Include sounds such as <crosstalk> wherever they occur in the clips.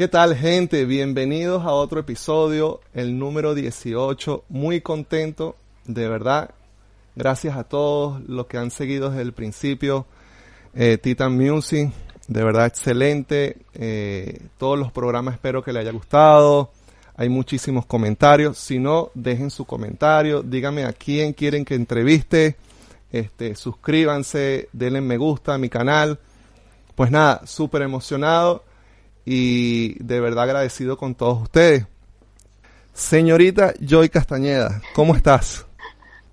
¿Qué tal gente? Bienvenidos a otro episodio, el número 18. Muy contento, de verdad. Gracias a todos los que han seguido desde el principio. Eh, Titan Music, de verdad excelente. Eh, todos los programas espero que les haya gustado. Hay muchísimos comentarios. Si no, dejen su comentario. Díganme a quién quieren que entreviste. Este, suscríbanse, denle me gusta a mi canal. Pues nada, súper emocionado y de verdad agradecido con todos ustedes. Señorita Joy Castañeda, ¿cómo estás?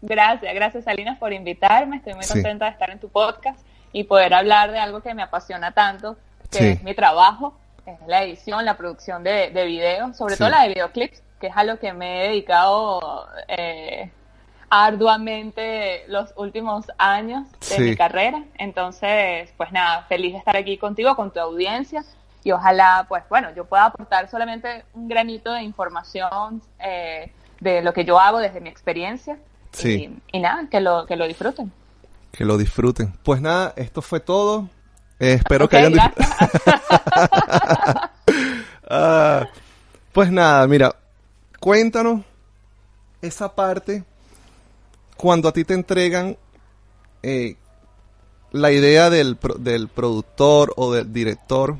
Gracias, gracias Salinas por invitarme. Estoy muy contenta de estar en tu podcast y poder hablar de algo que me apasiona tanto, que es mi trabajo, es la edición, la producción de, de videos, sobre todo la de videoclips, que es a lo que me he dedicado eh, arduamente los últimos años de mi carrera. Entonces, pues nada, feliz de estar aquí contigo, con tu audiencia y ojalá, pues bueno, yo pueda aportar solamente un granito de información eh, de lo que yo hago desde mi experiencia. Sí. Y, nada, que lo, que lo disfruten. Que lo disfruten. Pues nada, esto fue todo. Eh, espero que hayan <laughs> ah, Pues nada, mira, cuéntanos esa parte cuando a ti te entregan eh, la idea del, del productor o del director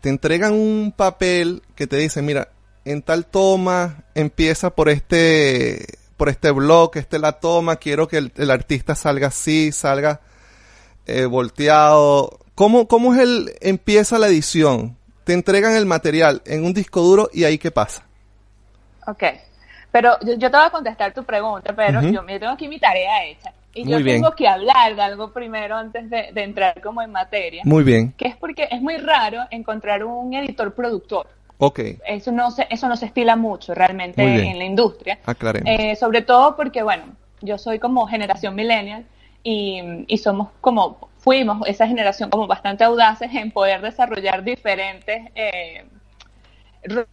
te entregan un papel que te dice, mira, en tal toma empieza por este por este bloque, este la toma, quiero que el, artista salga así, salga eh, volteado. ¿Cómo, ¿Cómo es el empieza la edición? Te entregan el material en un disco duro y ahí qué pasa. Ok, pero yo, te voy a contestar tu pregunta, pero yo me tengo aquí mi tarea hecha. Y yo tengo que hablar de algo primero antes de, entrar como en materia. Muy bien. Que es porque es muy raro encontrar un editor productor. Ok. Eso no se, eso no se estila mucho realmente en la industria. Aclaremos. Eh, sobre todo porque, bueno, yo soy como generación millennial y, y somos como, fuimos esa generación como bastante audaces en poder desarrollar diferentes eh,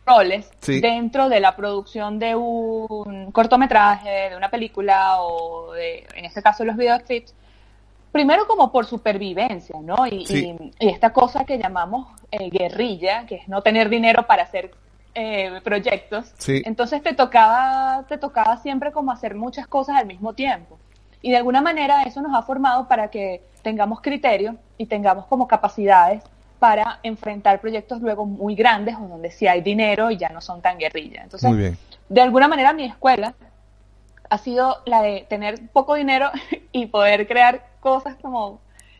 roles dentro de la producción de un cortometraje, de una película o de, en este caso, los videoclips. Primero como por supervivencia, ¿no? Y, esta cosa que llamamos eh, guerrilla, que es no tener dinero para hacer eh, proyectos. Entonces te tocaba, te tocaba siempre como hacer muchas cosas al mismo tiempo. Y de alguna manera eso nos ha formado para que tengamos criterio y tengamos como capacidades para enfrentar proyectos luego muy grandes o donde sí hay dinero y ya no son tan guerrilla. Entonces, de alguna manera mi escuela ha sido la de tener poco dinero <laughs> y poder crear cosas como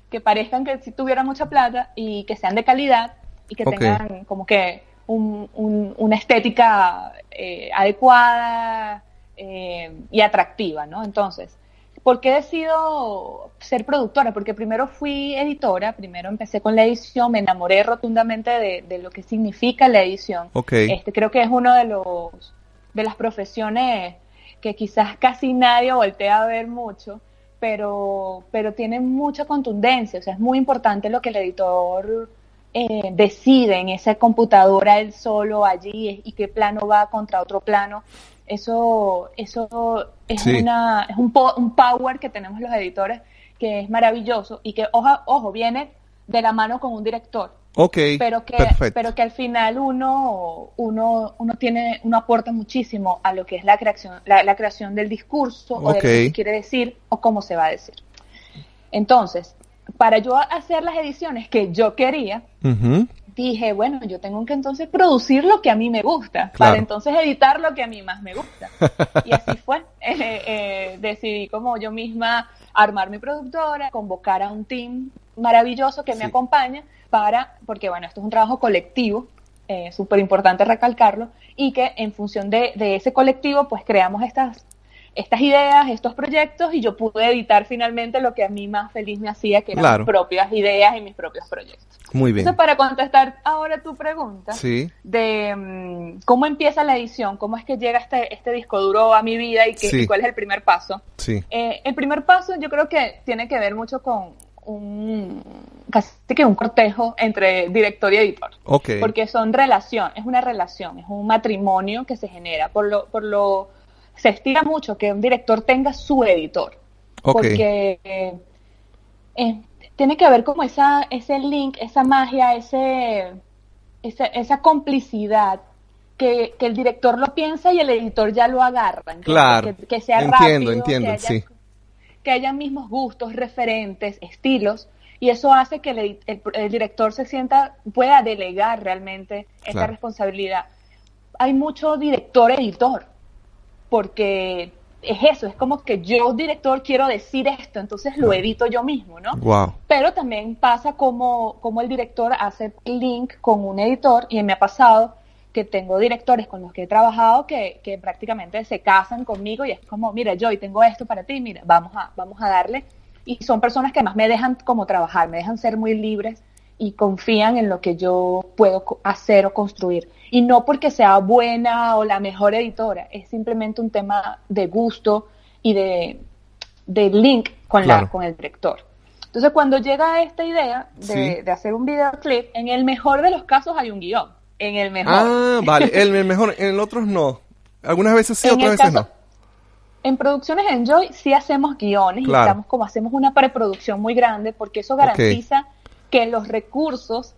que parezcan que si tuviera mucha plata y que sean de calidad y que tengan como que una estética eh, adecuada eh, y atractiva, ¿no? Entonces, ¿Por qué decido ser productora? Porque primero fui editora, primero empecé con la edición, me enamoré rotundamente de, lo que significa la edición. Este, creo que es uno de los de las profesiones que quizás casi nadie voltea a ver mucho, pero, pero tiene mucha contundencia. O sea, es muy importante lo que el editor eh, decide en esa computadora él solo allí y qué plano va contra otro plano. Eso, eso es, una, es un, un power que tenemos los editores que es maravilloso y que, ojo, ojo, viene de la mano con un director. Ok, pero que, pero que al final uno, uno, uno tiene, uno aporta muchísimo a lo que es la creación, la, creación del discurso o de lo que quiere decir o cómo se va a decir. Entonces, para yo hacer las ediciones que yo quería, dije, bueno, yo tengo que entonces producir lo que a mí me gusta, para entonces editar lo que a mí más me gusta. <laughs> y así fue. <laughs> Eh, eh, decidí como yo misma armar mi productora, convocar a un team maravilloso que me acompaña para, porque bueno, esto es un trabajo colectivo, eh, súper importante recalcarlo, y que en función de, de ese colectivo, pues creamos estas estas ideas, estos proyectos y yo pude editar finalmente lo que a mí más feliz me hacía, que eran mis propias ideas y mis propios proyectos. Muy bien. Entonces, para contestar ahora tu pregunta de mm, cómo empieza la edición, cómo es que llega este, este disco duro a mi vida y, que, cuál es el primer paso. Sí. Eh, el primer paso yo creo que tiene que ver mucho con un casi que un cortejo entre director y editor. Okay. Porque son relación, es una relación, es un matrimonio que se genera por lo, por lo se estira mucho que un director tenga su editor. Porque eh, tiene que haber como esa, ese link, esa magia, ese, esa, esa complicidad que, que, el director lo piensa y el editor ya lo agarra. Claro. Que, sea entiendo, rápido, entiendo, que sí. Que haya mismos gustos, referentes, estilos, y eso hace que el, el, director se sienta, pueda delegar realmente esa responsabilidad. Hay mucho director-editor, porque es eso, es como que yo, director, quiero decir esto, entonces lo edito yo mismo, ¿no? Wow. Pero también pasa como, como el director hace link con un editor, y me ha pasado que tengo directores con los que he trabajado que, que prácticamente se casan conmigo y es como, mira, yo tengo esto para ti, mira, vamos a, vamos a darle. Y son personas que además me dejan como trabajar, me dejan ser muy libres y confían en lo que yo puedo hacer o construir. Y no porque sea buena o la mejor editora, es simplemente un tema de gusto y de, de link con, la, con el director. Entonces, cuando llega esta idea de, de hacer un videoclip, en el mejor de los casos hay un guion en el mejor. Ah, vale, <laughs> en el mejor, en el otro no. Algunas veces sí, otras veces no. En producciones Enjoy sí hacemos guiones y estamos como hacemos una preproducción muy grande porque eso garantiza que los recursos,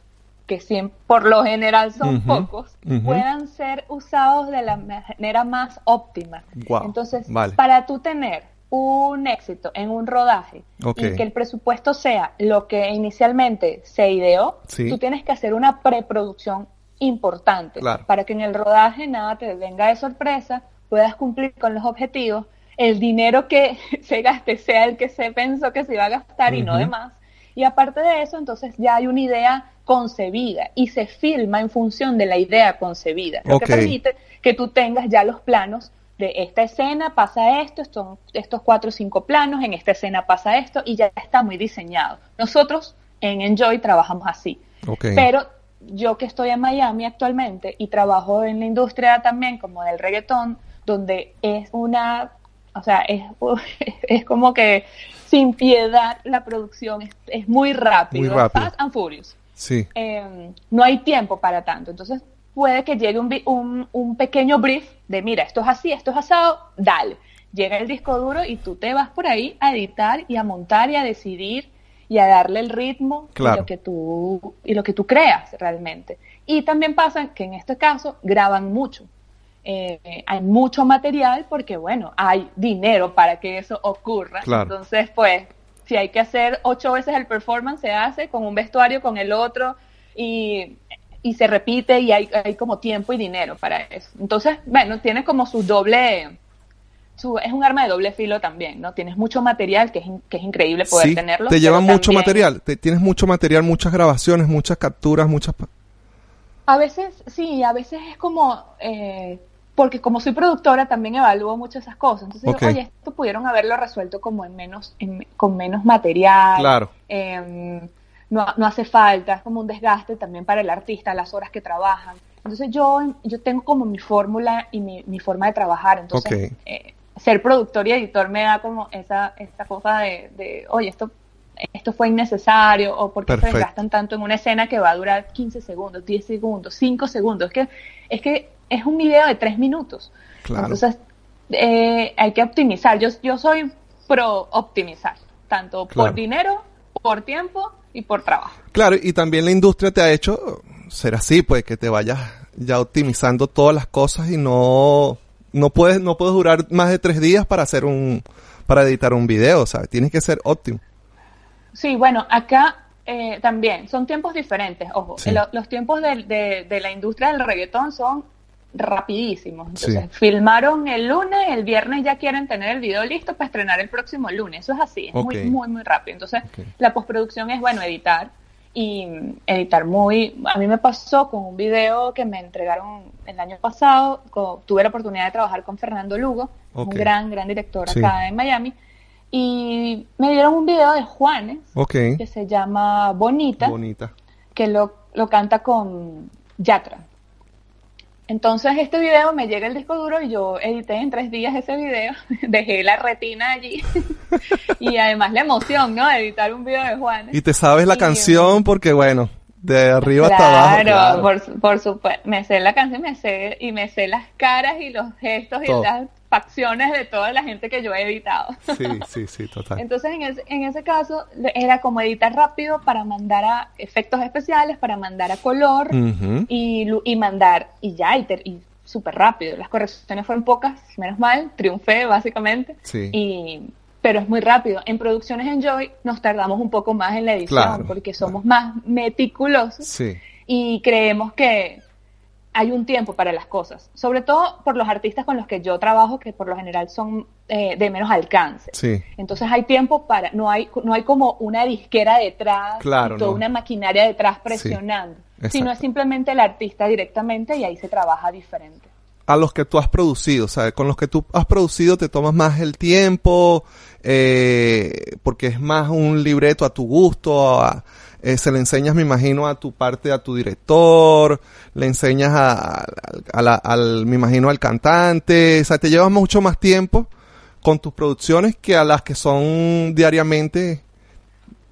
que siempre, por lo general son pocos, puedan ser usados de la manera más óptima. Entonces, para tú tener un éxito en un rodaje y que el presupuesto sea lo que inicialmente se ideó, tú tienes que hacer una preproducción importante para que en el rodaje nada te venga de sorpresa, puedas cumplir con los objetivos, el dinero que <laughs> se gaste sea el que se pensó que se iba a gastar y no demás. Y aparte de eso, entonces ya hay una idea concebida y se filma en función de la idea concebida, lo que permite que tú tengas ya los planos de esta escena pasa esto, estos, estos cuatro o cinco planos, en esta escena pasa esto y ya está muy diseñado. Nosotros en Enjoy trabajamos así. Pero yo que estoy en Miami actualmente y trabajo en la industria también como del reggaetón, donde es una, o sea, es, <laughs> es como que sin piedad la producción, es, muy rápido, fast and furious. Sí. Em, no hay tiempo para tanto, entonces puede que llegue un, un, un pequeño brief de, mira, esto es así, esto es asado, dale. Llega el disco duro y tú te vas por ahí a editar y a montar y a decidir y a darle el ritmo y, lo que tú, y lo que tú creas realmente. Y también pasa que en este caso graban mucho. Eh, hay mucho material porque, bueno, hay dinero para que eso ocurra. Entonces, pues, si hay que hacer ocho veces el performance, se hace con un vestuario, con el otro, y, y se repite y hay, hay como tiempo y dinero para eso. Entonces, bueno, tiene como su doble es un arma de doble filo también, ¿no? Tienes mucho material que es, que es increíble poder tenerlo. Te lleva mucho material, te, tienes mucho material, muchas grabaciones, muchas capturas, muchas... A veces, sí, a veces es como, eh, porque como soy productora también evalúo mucho esas cosas. Entonces, oye, esto pudieron haberlo resuelto como en menos, con menos material. Claro. Em, no, no hace falta, es como un desgaste también para el artista, las horas que trabajan. Entonces yo, yo tengo como mi fórmula y mi, mi forma de trabajar. Entonces, eh, ser productor y editor me da como esa, esta cosa de, oye, esto, esto fue innecesario o porque se gastan tanto en una escena que va a durar 15 segundos, 10 segundos, 5 segundos. Es que es, que es un video de 3 minutos. Entonces, eh, hay que optimizar. Yo, yo soy pro optimizar, tanto por dinero, por tiempo y por trabajo. Claro, y también la industria te ha hecho ser así, pues que te vayas ya optimizando todas las cosas y no no puedes, no puedes durar más de tres días para hacer un, para editar un video, ¿sabes? Tienes que ser óptimo. Sí, bueno, acá eh, también son tiempos diferentes, ojo, los tiempos de, de, la industria del reggaetón son rapidísimos. Entonces, filmaron el lunes, el viernes ya quieren tener el video listo para estrenar el próximo lunes. Eso es así, es muy, muy, muy rápido. Entonces, la postproducción es, bueno, editar y editar muy... A mí me pasó con un video que me entregaron el año pasado, tuve la oportunidad de trabajar con Fernando Lugo, un gran, gran director acá en Miami, y me dieron un video de Juanes, que se llama Bonita, Bonita. que lo, lo canta con Yatra. Entonces este video me llega el disco duro y yo edité en tres días ese video, <laughs> dejé la retina allí <laughs> y además la emoción, ¿no? editar un video de Juan. Y te sabes la canción porque bueno, de arriba hasta abajo. Claro, por, por supuesto, me sé la canción me sé, y me sé las caras y los gestos y facciones de toda la gente que yo he editado. Sí, sí, <laughs> sí, total. Entonces, en ese, en ese caso, era como editar rápido para mandar a efectos especiales, para mandar a color y, y, mandar, y ya, y, y súper rápido. Las correcciones fueron pocas, menos mal, triunfé básicamente. Sí. Y, pero es muy rápido. En producciones Enjoy nos tardamos un poco más en la edición porque somos más meticulosos sí. y creemos que hay un tiempo para las cosas, sobre todo por los artistas con los que yo trabajo, que por lo general son eh, de menos alcance. Sí. Entonces hay tiempo para, no hay, no hay como una disquera detrás, claro, toda una maquinaria detrás presionando, sino es simplemente el artista directamente y ahí se trabaja diferente. A los que tú has producido, ¿sabes? Con los que tú has producido te tomas más el tiempo, eh, porque es más un libreto a tu gusto, a, eh, se le enseñas, me imagino, a tu parte, a tu director, le enseñas a, al, me imagino, al cantante, o sea, te llevas mucho más tiempo con tus producciones que a las que son diariamente.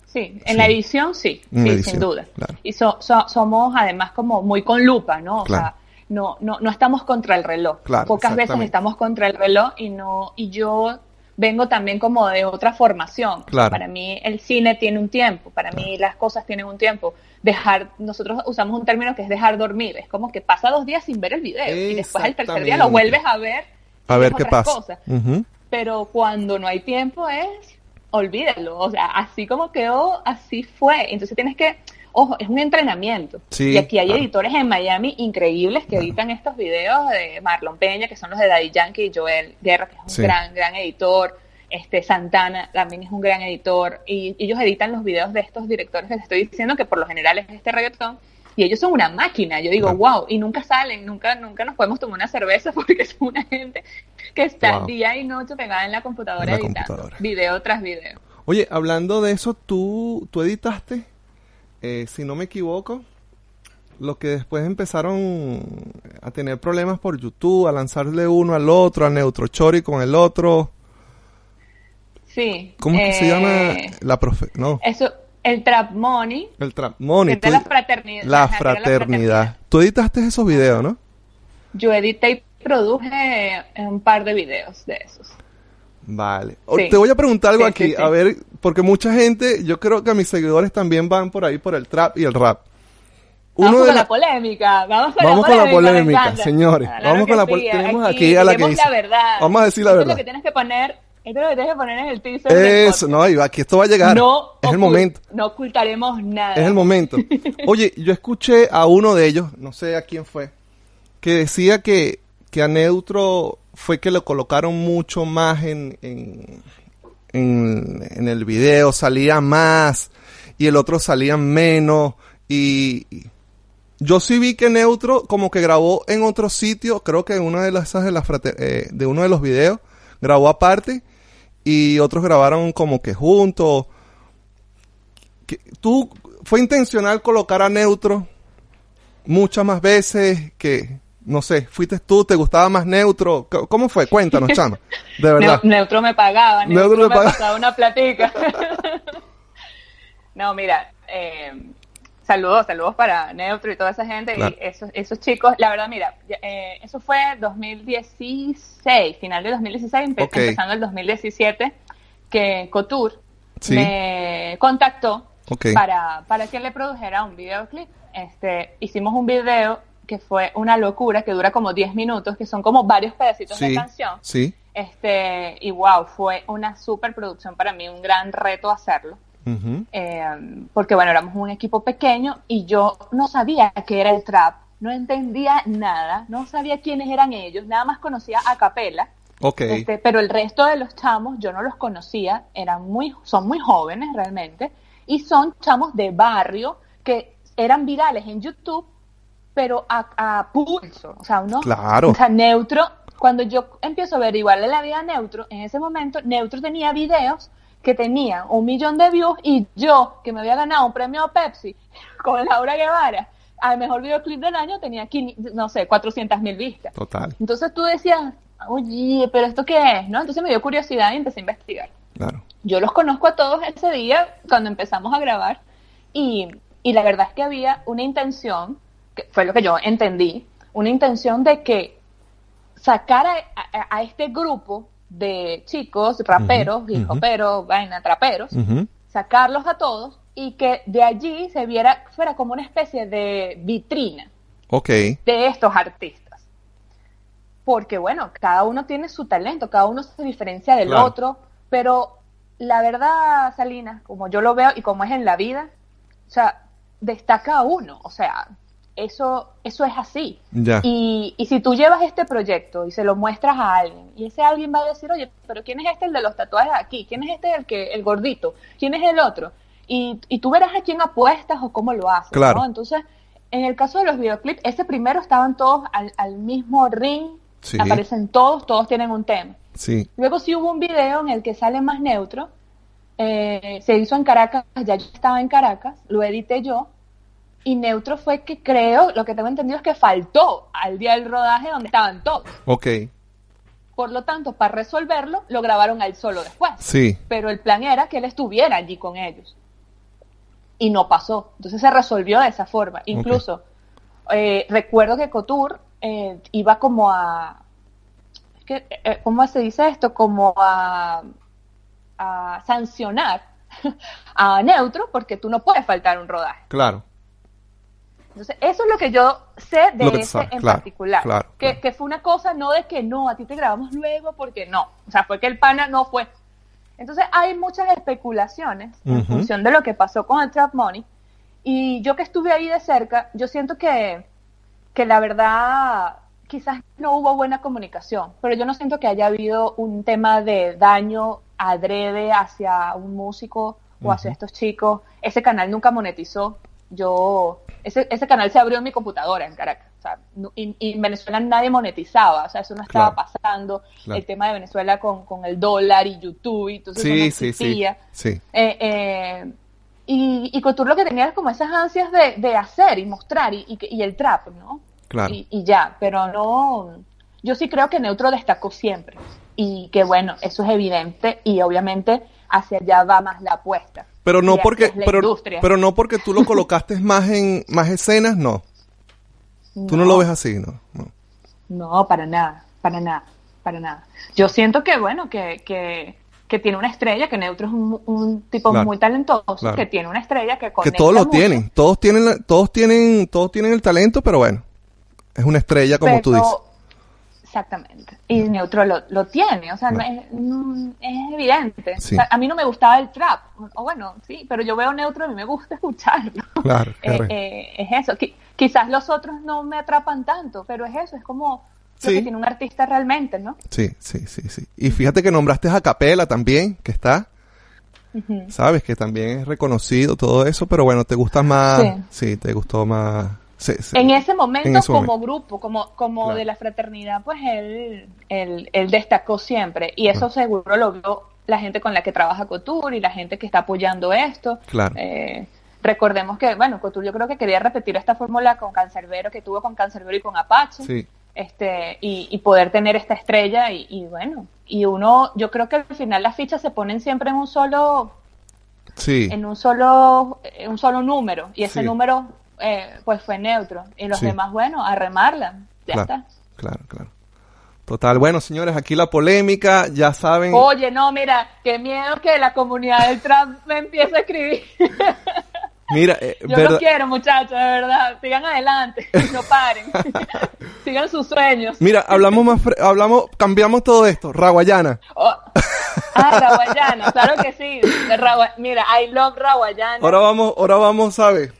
Sí, en la edición sí, sí, sin duda. Y somos además como muy con lupa, ¿no? O sea, no, no, no estamos contra el reloj. Pocas veces estamos contra el reloj y no, y yo vengo también como de otra formación. Para mí el cine tiene un tiempo, para mí las cosas tienen un tiempo. Dejar, nosotros usamos un término que es dejar dormir, es como que pasa dos días sin ver el video y después el tercer día lo vuelves a ver. A ver qué pasa. Pero cuando no hay tiempo es, olvídalo, o sea, así como quedó, así fue. Entonces tienes que ojo, es un entrenamiento. y aquí hay editores en Miami increíbles que editan estos videos de Marlon Peña, que son los de Daddy Yankee y Joel Guerra, que es un gran, gran editor. Este Santana también es un gran editor. Y ellos editan los videos de estos directores que les estoy diciendo, que por lo general es este reggaetón. Y ellos son una máquina. Yo digo, wow, y nunca salen, nunca, nunca nos podemos tomar una cerveza <laughs> porque son una gente que está día y noche pegada en la computadora editando video tras video. Oye, hablando de eso, ¿tú, tú editaste eh, si no me equivoco, los que después empezaron a tener problemas por YouTube, a lanzarle uno al otro, a Neutrochori con el otro. Sí. ¿Cómo se eh, llama? La profe no. Eso, el Trap Money. El Trap Money. la fraternidad. La fraternidad. Tú editaste esos videos, ¿no? Yo edité y produje un par de videos de esos. Vale. Te voy a preguntar algo aquí, a ver, porque mucha gente, yo creo que mis seguidores también van por ahí por el trap y el rap. vamos con la, polémica, vamos con vamos la polémica, con la polémica señores. vamos con la polémica. Tenemos aquí, a la que dice. La verdad. Vamos a decir la esto verdad. Es lo que tienes que poner, esto es lo que tienes que poner en el teaser. Eso, no, aquí esto va a llegar. No es el momento. No ocultaremos nada. Es el momento. <laughs> Oye, yo escuché a uno de ellos, no sé a quién fue, que decía que, que a Neutro fue que lo colocaron mucho más en, en, en, el video, salía más y el otro salía menos y yo sí vi que Neutro como que grabó en otro sitio, creo que en una de las eh, de uno de los videos grabó aparte y otros grabaron como que juntos. ¿Tú fue intencional colocar a Neutro muchas más veces que no sé, fuiste tú, te gustaba más neutro. ¿Cómo fue? Cuéntanos, chama. De <laughs> verdad. neutro me pagaba, neutro, me, pasaba una platica. <laughs> no, mira, eh, saludos, saludos para Neutro y toda esa gente y esos, esos chicos. La verdad, mira, eh, eso fue 2016, final de 2016, empezando el 2017, que Couture me contactó para, para que le produjera un videoclip. Este, hicimos un video que fue una locura, que dura como 10 minutos, que son como varios pedacitos de canción. Sí. Este, y wow, fue una super producción para mí, un gran reto hacerlo. Eh, porque bueno, éramos un equipo pequeño y yo no sabía qué era el trap, no entendía nada, no sabía quiénes eran ellos, nada más conocía a Capela. Okay. Este, pero el resto de los chamos yo no los conocía, eran muy, son muy jóvenes realmente, y son chamos de barrio que eran virales en YouTube pero a, pulso, o sea, uno, claro. o sea, neutro, cuando yo empiezo a averiguarle la vida a Neutro, en ese momento Neutro tenía videos que tenían un millón de views y yo, que me había ganado un premio a Pepsi <laughs> con Laura Guevara, al mejor videoclip del año tenía, no sé, 400 mil vistas. Total. Entonces tú decías, oye, pero ¿esto qué es? ¿no? Entonces me dio curiosidad y empecé a investigar. Claro. Yo los conozco a todos ese día cuando empezamos a grabar y, y la verdad es que había una intención fue lo que yo entendí, una intención de que sacar a, este grupo de chicos, raperos, hip hoperos, vaina, traperos, sacarlos a todos y que de allí se viera, fuera como una especie de vitrina okay. de estos artistas. Porque bueno, cada uno tiene su talento, cada uno se diferencia del otro, pero la verdad, Salinas, como yo lo veo y como es en la vida, o sea, destaca a uno, o sea, eso, eso es así. Y, y, si tú llevas este proyecto y se lo muestras a alguien, y ese alguien va a decir, oye, pero ¿quién es este el de los tatuajes aquí? ¿Quién es este el que, el gordito? ¿Quién es el otro? Y, y tú verás a quién apuestas o cómo lo haces. Claro. Entonces, en el caso de los videoclips, ese primero estaban todos al, al mismo ring, aparecen todos, todos tienen un tema. Sí. Luego sí hubo un video en el que sale más neutro, eh, se hizo en Caracas, ya yo estaba en Caracas, lo edité yo, y neutro fue que creo, lo que tengo entendido es que faltó al día del rodaje donde estaban todos. Ok. Por lo tanto, para resolverlo, lo grabaron al solo después. Sí. Pero el plan era que él estuviera allí con ellos. Y no pasó. Entonces se resolvió de esa forma. Incluso, eh, recuerdo que Couture eh, iba como a... ¿Cómo se dice esto? Como a a sancionar <laughs> a Neutro porque tú no puedes faltar un rodaje. Claro. Entonces, eso es lo que yo sé de ese en particular. que, fue una cosa no de que no, a ti te grabamos luego porque no. O sea, fue que el pana no fue. Entonces, hay muchas especulaciones en función de lo que pasó con el Trap Money. Y yo que estuve ahí de cerca, yo siento que, que la verdad quizás no hubo buena comunicación, pero yo no siento que haya habido un tema de daño adrede hacia un músico o hacia estos chicos. Ese canal nunca monetizó. Yo, ese, ese canal se abrió en mi computadora en Caracas. O sea, y, en Venezuela nadie monetizaba, o sea, eso no estaba pasando. El tema de Venezuela con, con, el dólar y YouTube, y entonces sí, no existía. Sí, sí, eh, eh, y, y Couture lo que tenía era como esas ansias de, de hacer y mostrar y, y, el trap, ¿no? Claro. Y, y ya, pero no. Yo sí creo que Neutro destacó siempre y que bueno, eso es evidente y obviamente hacia allá va más la apuesta. Pero no porque pero, pero no porque tú lo colocaste <laughs> más en más escenas, no. Tú no lo ves así, ¿no? No, para nada, para nada, para nada. Yo siento que bueno, que, que, que tiene una estrella, que Neutro es un, tipo muy talentoso, que tiene una estrella que Que todos lo tienen, todos tienen todos tienen todos tienen el talento, pero bueno, es una estrella como tú dices. Exactamente. Y Neutro lo, lo tiene, o sea, es, evidente. a mí no me gustaba el trap, o bueno, sí, pero yo veo Neutro y me gusta <laughs> escucharlo. Claro, eh, eh, es eso. quizás los otros no me atrapan tanto, pero es eso, es como lo que tiene un artista realmente, ¿no? Sí, sí, sí, sí. Y fíjate que nombraste a Capela también, que está. Sabes que también es reconocido todo eso, pero bueno, te gusta más, sí te gustó más en ese momento, como grupo, como, como de la fraternidad, pues él, él, destacó siempre. Y eso seguro lo vio la gente con la que trabaja Couture y la gente que está apoyando esto. Claro. Eh, recordemos que, bueno, Couture yo creo que quería repetir esta fórmula con Cancerbero que tuvo con Cancerbero y con Apache. Este, y, poder tener esta estrella y, bueno, y uno, yo creo que al final las fichas se ponen siempre en un solo, sí. en un solo, en un solo número y ese número eh, pues fue neutro. Y los demás, bueno, a remarla. Ya está. Claro, claro. Total, bueno, señores, aquí la polémica, ya saben. Oye, no, mira, qué miedo que la comunidad del Trump me empiece a escribir. <laughs> Mira, eh, yo lo quiero, muchachos, de verdad. Sigan adelante, <laughs> no paren. <laughs> Sigan sus sueños. Mira, hablamos más, hablamos, cambiamos todo esto. Raguayana. Oh. Ah, Raguayana, claro que sí. Mira, I love Raguayana. Ahora vamos, ahora vamos, ¿sabes?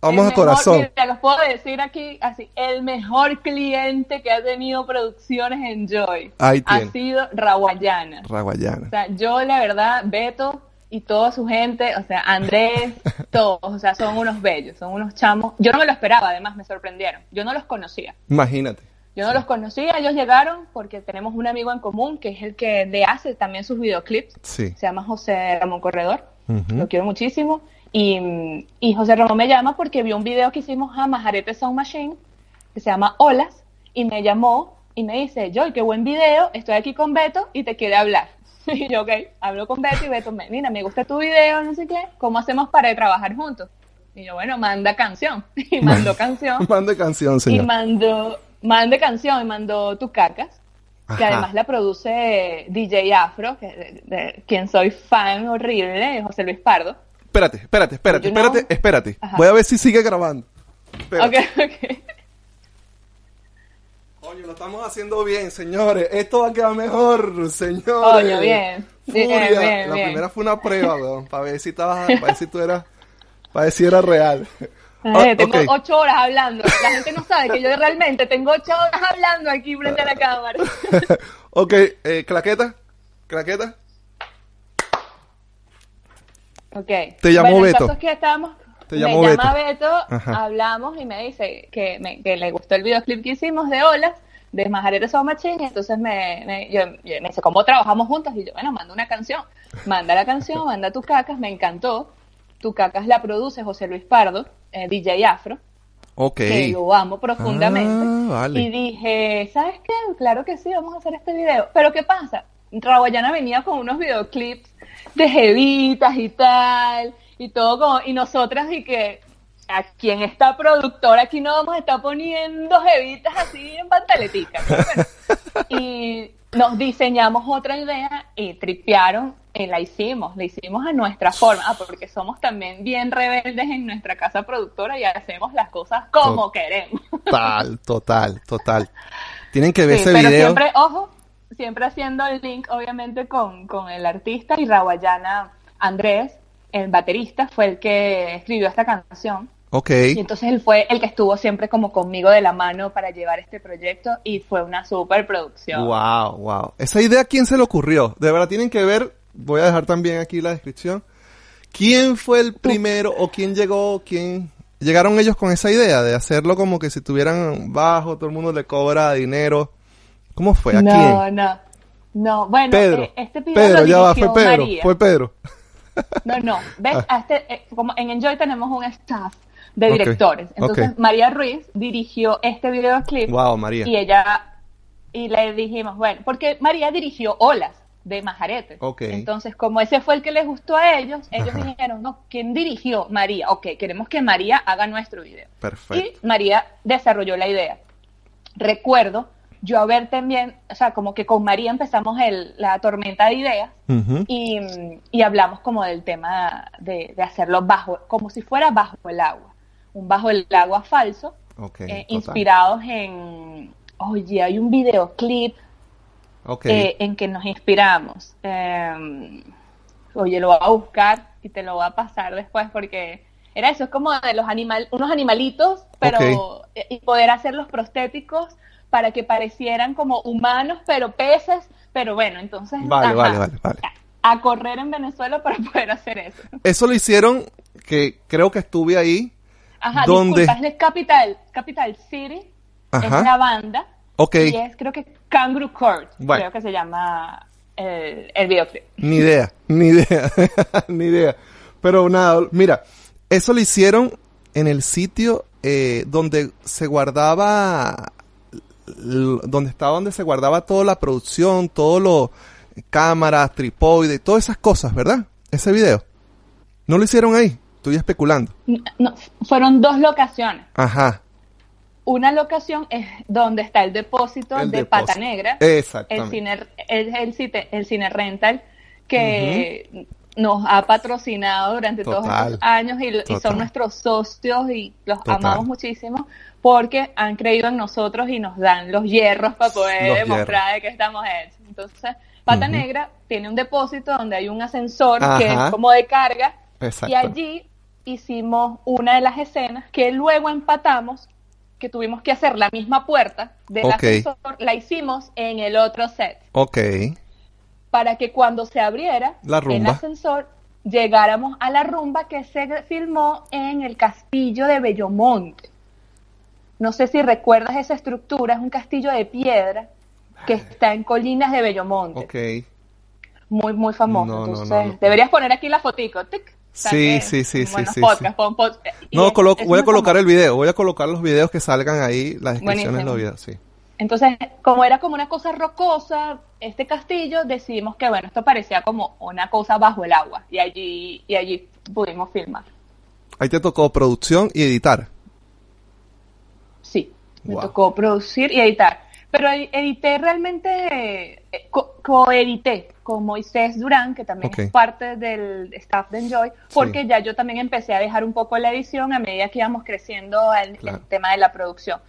Vamos a corazón. Mira, los puedo decir aquí así, el mejor cliente que ha tenido producciones en Joy ha sido Raguayana. Raguayana. O sea, yo la verdad, Beto y toda su gente, o sea, Andrés, <laughs> todos, o sea, son unos bellos, son unos chamos. Yo no me lo esperaba, además me sorprendieron. Yo no los conocía. Imagínate. Yo no los conocía, ellos llegaron porque tenemos un amigo en común que es el que le hace también sus videoclips. Sí. Se llama José Ramón Corredor. Lo quiero muchísimo. Y, y, José Ramón me llama porque vio un video que hicimos a Majarete Sound Machine, que se llama Olas, y me llamó y me dice, Joy, qué buen video, estoy aquí con Beto y te quiere hablar. <laughs> Y yo, ok, hablo con Beto y Beto, mira, me gusta tu video, no sé qué, ¿cómo hacemos para trabajar juntos? Y yo, bueno, manda canción. <laughs> Y mandó canción. <laughs> Manda canción, señor. Y mandó, mande canción y mandó Tu Cacas, que además la produce DJ Afro, que, de, de quien soy fan horrible, José Luis Pardo. Espérate, espérate, espérate, espérate, espérate. Ajá. Voy a ver si sigue grabando. Espérate. Ok, ok. Coño, lo estamos haciendo bien, señores. Esto va a quedar mejor, señores. Coño, bien. Bien, Furia. bien, La bien. primera fue una prueba, weón, para ver si estabas, para ver si tú eras, para ver si era real. Eh, Ah, tengo ok. ocho horas hablando. La gente no sabe que yo realmente tengo ocho horas hablando aquí frente a la cámara. <laughs> ok, eh, claqueta, claqueta. Ok. Te llamó bueno, el Beto. caso es que estábamos. Te me llama Beto. Ajá. hablamos y me dice que, me- que le gustó el videoclip que hicimos de Olas, de Majarete So Machine, y entonces me, me, yo- yo- me dice, ¿cómo trabajamos juntos? Y yo, bueno, manda una canción. Manda la canción, <laughs> manda tu cacas, me encantó. Tu cacas la produce José Luis Pardo, eh, DJ Afro, Ok. que lo amo profundamente. Ah, vale. Y dije, ¿sabes qué? Claro que sí, vamos a hacer este video. Pero ¿qué pasa? Rawayana venía con unos videoclips de jevitas y tal, y todo como, y nosotras y que aquí en esta productora aquí no vamos a estar poniendo jevitas así en pantaletica. bueno. <laughs> y nos diseñamos otra idea y tripearon y la hicimos, la hicimos a nuestra forma, ah, porque somos también bien rebeldes en nuestra casa productora y hacemos las cosas como queremos. Total, <laughs> total, total. Tienen que ver Sí, ese pero video. siempre, ojo, siempre haciendo el link, obviamente, con, con el artista y Rawayana Andrés, el baterista, fue el que escribió esta canción. Ok. Y entonces él fue el que estuvo siempre como conmigo de la mano para llevar este proyecto y fue una super producción. Wow, wow. Esa idea, ¿quién se le ocurrió? De verdad tienen que ver, voy a dejar también aquí la descripción. ¿Quién fue el primero o quién llegó, quién... Llegaron ellos con esa idea de hacerlo como que si tuvieran bajo, todo el mundo le cobra dinero. ¿Cómo fue? ¿A no, quién? no, no. Bueno, Pedro. eh, este video Pedro, lo ya va, fue Pedro, María. fue Pedro. No, no. ¿Ves? Ah. A este, eh, como en Enjoy tenemos un staff de directores. Entonces. María Ruiz dirigió este videoclip. Wow, María. Y ella, y le dijimos, bueno, porque María dirigió Olas de Majarete. Ok. Entonces, como ese fue el que les gustó a ellos, ellos Ajá. dijeron, no, ¿quién dirigió? María. Ok, queremos que María haga nuestro video. Perfecto. Y María desarrolló la idea. Recuerdo yo haber también, o sea, como que con María empezamos el, la tormenta de ideas y, y hablamos como del tema de, de hacerlo bajo, como si fuera bajo el agua, un bajo el agua falso, Ok, eh, inspirados en, oye, hay un videoclip eh, en que nos inspiramos. Eh, oye, lo voy a buscar y te lo voy a pasar después porque era eso, es como de los animal, unos animalitos, pero eh, y poder hacer los prostéticos para que parecieran como humanos, pero peces, pero bueno, entonces Vale, ajá, vale, vale, vale. A, correr en Venezuela para <laughs> poder hacer eso. Eso lo hicieron, que creo que estuve ahí. Ajá, ¿Dónde? disculpa, es de Capital, Capital City, Ajá. es la banda. Ok. Y es creo que Kangaroo Court, Bueno. creo que se llama el, el videoclip. Ni idea, <laughs> ni idea, <laughs> ni idea. Pero nada, mira, eso lo hicieron en el sitio eh, donde se guardaba, donde estaba donde se guardaba toda la producción, todo lo cámaras, trípode, todas esas cosas, ¿verdad? Ese video. ¿No lo hicieron ahí? Estoy especulando. No, fueron dos locaciones. Ajá. Una locación es donde está el depósito El de depósito. Pata Negra, el Exactamente. cine, el, el, el cine rental que nos ha patrocinado durante todos estos años y, y son nuestros socios y los Total. amamos muchísimo porque han creído en nosotros y nos dan los hierros para poder Los demostrar de que estamos hechos. Entonces, Pata. Negra tiene un depósito donde hay un ascensor que es como de carga Exacto. y allí hicimos una de las escenas que luego empatamos, que tuvimos que hacer la misma puerta del ascensor, la hicimos en el otro set, Ok. Para que cuando se abriera La el ascensor, llegáramos a la rumba que se filmó en el castillo de Bellomonte. No sé si recuerdas esa estructura, es un castillo de piedra que está en Colinas de Bellomonte. Ok. Muy, muy famoso. No, Entonces, no, no. deberías poner aquí la fotico. tic, Sí, sí, sí, buenos sí, podcasts, sí. pon No, es- voy a colocar famoso. el video, voy a colocar los videos que salgan ahí, las descripciones de los videos, sí. Entonces, como era como una cosa rocosa, este castillo, decidimos que, bueno, esto parecía como una cosa bajo el agua. Y allí, y allí pudimos filmar. Ahí te tocó producción y editar. Sí. Me tocó producir y editar. Pero edité realmente, eh, coedité con Moisés Durán, que también es parte del staff de Enjoy, porque ya yo también empecé a dejar un poco la edición a medida que íbamos creciendo el, el tema de la producción.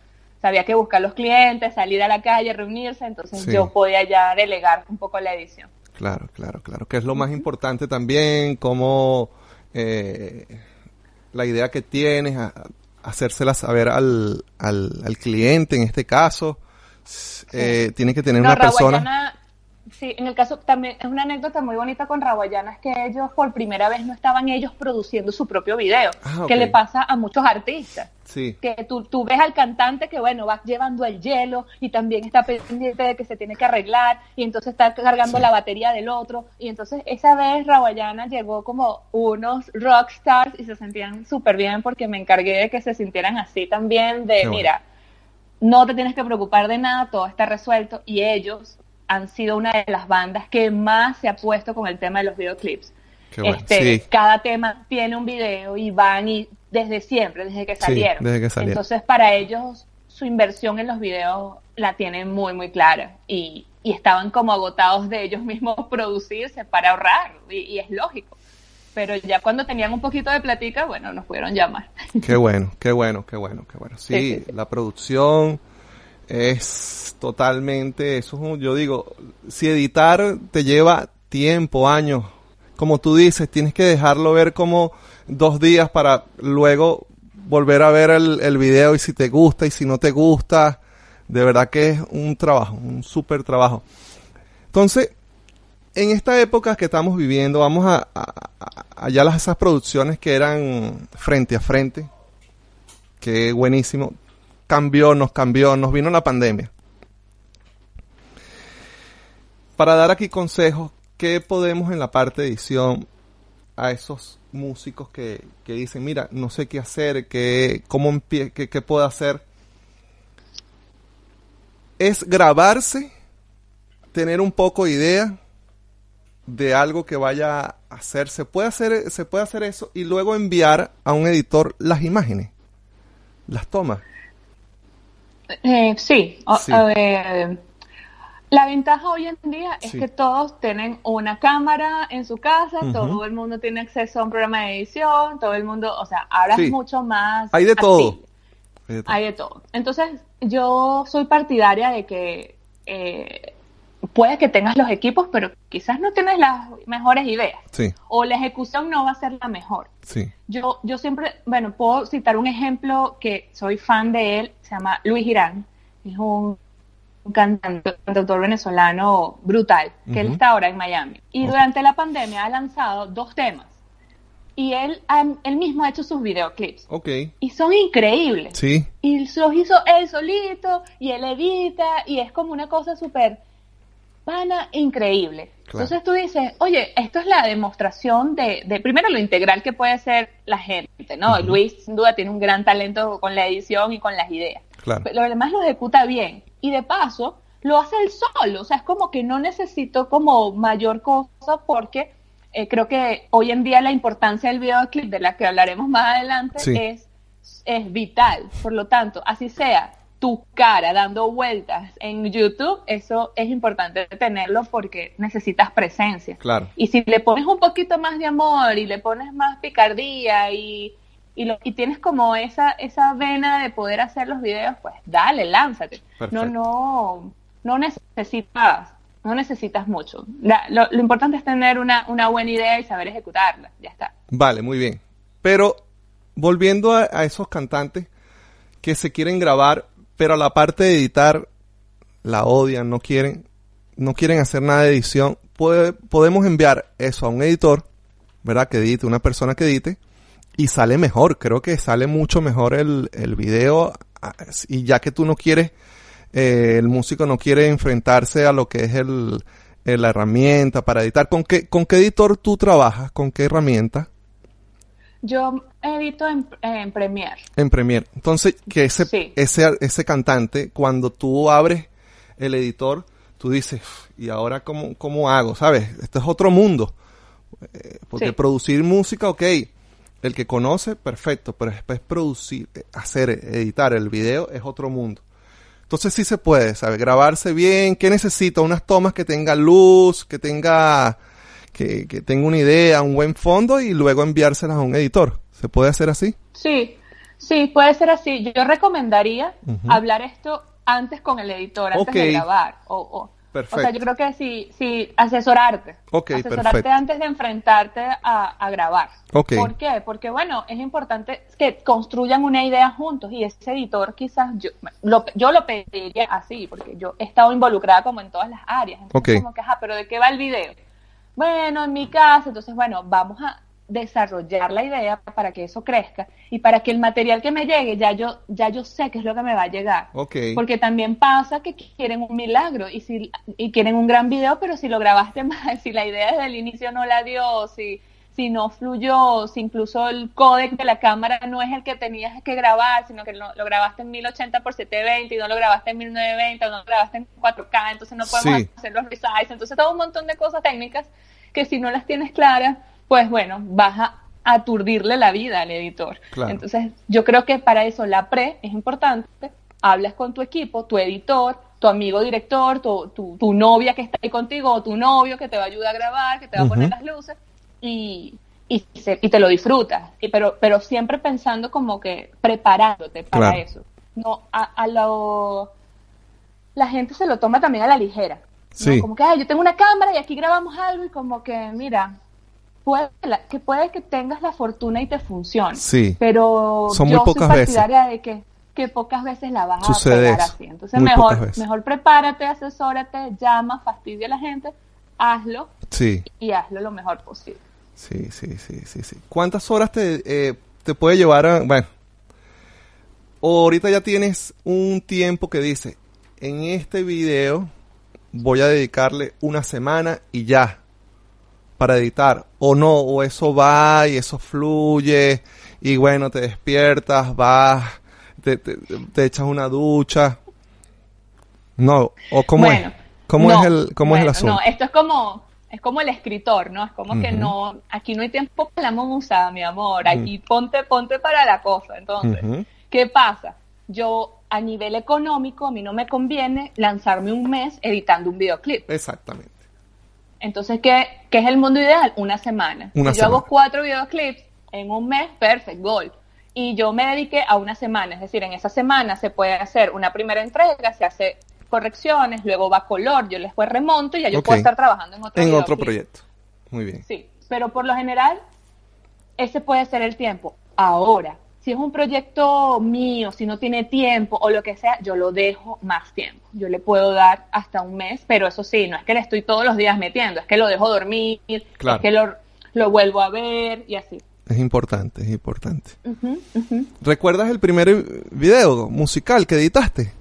Sabía que buscar los clientes, salir a la calle, reunirse, entonces yo podía ya delegar un poco la edición. Claro, claro, claro, que es lo más importante también, como eh, la idea que tienes, a, hacérsela saber al, al, cliente en este caso. Eh, tiene que tener una persona. Sí, en el caso también es una anécdota muy bonita con Rawayana, es que ellos por primera vez no estaban ellos produciendo su propio video, ah, que le pasa a muchos artistas. Sí. Que tú, tú ves al cantante que, bueno, va llevando el hielo y también está pendiente de que se tiene que arreglar y entonces está cargando la batería del otro. Y entonces esa vez Rawayana llegó como unos rockstars y se sentían súper bien porque me encargué de que se sintieran así también, de, mira, no te tienes que preocupar de nada, todo está resuelto y ellos han sido una de las bandas que más se ha puesto con el tema de los videoclips. este, Cada tema tiene un video y van y desde siempre, desde que salieron. Entonces, para ellos, su inversión en los videos la tienen muy, muy clara. Y, y estaban como agotados de ellos mismos <laughs> producirse para ahorrar. Y, es lógico. Pero ya cuando tenían un poquito de platica, bueno, nos pudieron llamar. Qué bueno, qué bueno, qué bueno, qué bueno. <laughs> sí la producción es totalmente, eso yo digo, si editar te lleva tiempo, años, como tú dices, tienes que dejarlo ver como dos días para luego volver a ver el, el video y si te gusta y si no te gusta, de verdad que es un trabajo, un súper trabajo. Entonces, en esta época que estamos viviendo, vamos a, allá las esas producciones que eran frente a frente, que buenísimo cambió, nos cambió, nos vino la pandemia. Para dar aquí consejos, ¿qué podemos en la parte de edición a esos músicos que, dicen, mira, no sé qué hacer, qué, cómo qué, qué puedo hacer? Es grabarse, tener un poco de idea de algo que vaya a hacer. Se puede hacer, se puede hacer eso y luego enviar a un editor las imágenes, las tomas. Eh, sí, la ventaja hoy en día es que todos tienen una cámara en su casa, todo el mundo tiene acceso a un programa de edición, todo el mundo, o sea, ahora es mucho más. Hay de todo. Hay de todo. Entonces, yo soy partidaria de que eh, puede que tengas los equipos, pero quizás no tienes las mejores ideas. Sí. O la ejecución no va a ser la mejor. Sí. Yo, yo siempre, bueno, puedo citar un ejemplo que soy fan de él, se llama Luis Girán, es un, cantante, cantautor venezolano brutal, que él está ahora en Miami. Y durante la pandemia ha lanzado dos temas. Y él, él mismo ha hecho sus videoclips. Ok. Y son increíbles. Sí. Y los hizo él solito, y él edita, y es como una cosa súper increíble. Entonces tú dices, oye, esto es la demostración de, primero lo integral que puede ser la gente, ¿no? Luis sin duda tiene un gran talento con la edición y con las ideas. Pero lo demás lo ejecuta bien. Y de paso, lo hace él solo. O sea, es como que no necesito como mayor cosa porque eh, creo que hoy en día la importancia del videoclip, de la que hablaremos más adelante, es, es vital. Por lo tanto, así sea tu cara dando vueltas en YouTube, eso es importante tenerlo porque necesitas presencia. Claro. Y si le pones un poquito más de amor y le pones más picardía y, y, lo, y tienes como esa, esa vena de poder hacer los videos, pues dale, lánzate. No, no, no necesitas, no necesitas mucho. lo, importante es tener una, una buena idea y saber ejecutarla. Ya está. Vale, muy bien. Pero volviendo a, a esos cantantes que se quieren grabar pero la parte de editar la odian, no quieren, no quieren hacer nada de edición. podemos enviar eso a un editor, ¿verdad? Que edite, una persona que edite, y sale mejor. Creo que sale mucho mejor el, el video. Y ya que tú no quieres, eh, el músico no quiere enfrentarse a lo que es el, la herramienta para editar. ¿Con qué, ¿Con qué editor tú trabajas? ¿Con qué herramienta? Yo edito en, en Premiere. En Premiere. Entonces, que ese, ese, ese cantante, cuando tú abres el editor, tú dices, ¿y ahora cómo, cómo hago? ¿Sabes? Esto es otro mundo. Eh, porque producir música, ok, el que conoce, perfecto, pero después producir, hacer, editar el video es otro mundo. Entonces sí se puede, ¿sabes? Grabarse bien. ¿Qué necesita? Unas tomas que tenga luz, que tenga, que, que tenga una idea, un buen fondo y luego enviárselas a un editor. ¿Se puede hacer así? Sí, sí, puede ser así. Yo recomendaría hablar esto antes con el editor, antes de grabar. O, o, Perfecto. O sea, yo creo que sí, sí asesorarte. Ok, asesorarte antes de enfrentarte a, grabar. Okay. ¿Por qué? Porque, bueno, es importante que construyan una idea juntos y ese editor quizás, yo lo, yo lo pediría así, porque yo he estado involucrada como en todas las áreas. Entonces, como que, ajá, pero ¿de qué va el video? Bueno, en mi casa, entonces, bueno, vamos a desarrollar la idea para que eso crezca y para que el material que me llegue ya yo ya yo sé qué es lo que me va a llegar. Porque también pasa que quieren un milagro y si y quieren un gran video, pero si lo grabaste <laughs> mal, si la idea desde el inicio no la dio, si si no fluyó, si incluso el códec de la cámara no es el que tenías que grabar, sino que lo, grabaste en 1080 por 720 y no lo grabaste en 1920 o no lo grabaste en 4K, entonces no podemos hacer los resizes, entonces todo un montón de cosas técnicas que si no las tienes claras, pues bueno, vas a aturdirle la vida al editor. Entonces, yo creo que para eso la pre es importante. Hablas con tu equipo, tu editor, tu amigo director, tu, tu, novia que está ahí contigo, o tu novio que te va a ayudar a grabar, que te va a poner las luces, y, y, y te lo disfrutas. Y, pero, pero siempre pensando como que preparándote para eso. No, a, a lo, la gente se lo toma también a la ligera. Como que, yo tengo una cámara y aquí grabamos algo y como que, mira, puede que puede que tengas la fortuna y te funcione. Sí. Pero Son muy pocas soy partidaria de que, que pocas veces la vas a pegar así. Entonces mejor, mejor prepárate, asesórate, llama, fastidia a la gente, hazlo sí. y hazlo lo mejor posible. Sí, sí, sí, sí, sí. ¿Cuántas horas te, eh, te puede llevar a, bueno, ahorita ya tienes un tiempo que dice, en este video voy a dedicarle una semana y ya, para editar o no, o eso va y eso fluye y bueno, te despiertas, vas, te, te, echas una ducha. No, o cómo es, cómo es el, cómo es el asunto. No, esto es como, es como el escritor, ¿no? Es como que no, aquí no hay tiempo para la musa, mi amor, aquí ponte, ponte para la cosa. Entonces, ¿qué pasa? Yo a nivel económico, a mí no me conviene lanzarme un mes editando un videoclip. Exactamente. Entonces, ¿qué, es el mundo ideal? Una semana. si yo hago cuatro videoclips en un mes, perfecto, gol. Y yo me dediqué a una semana, es decir, en esa semana se puede hacer una primera entrega, se hace correcciones, luego va color, yo después remonto y ya yo puedo estar trabajando en otro En otro proyecto. Muy bien. Sí, pero por lo general, ese puede ser el tiempo. Ahora, si es un proyecto mío, si no tiene tiempo o lo que sea, yo lo dejo más tiempo. Yo le puedo dar hasta un mes, pero eso sí, no es que le estoy todos los días metiendo, es que lo dejo dormir, es que lo, lo, vuelvo a ver y así. Es importante, es importante. ¿Recuerdas el primer video musical que editaste?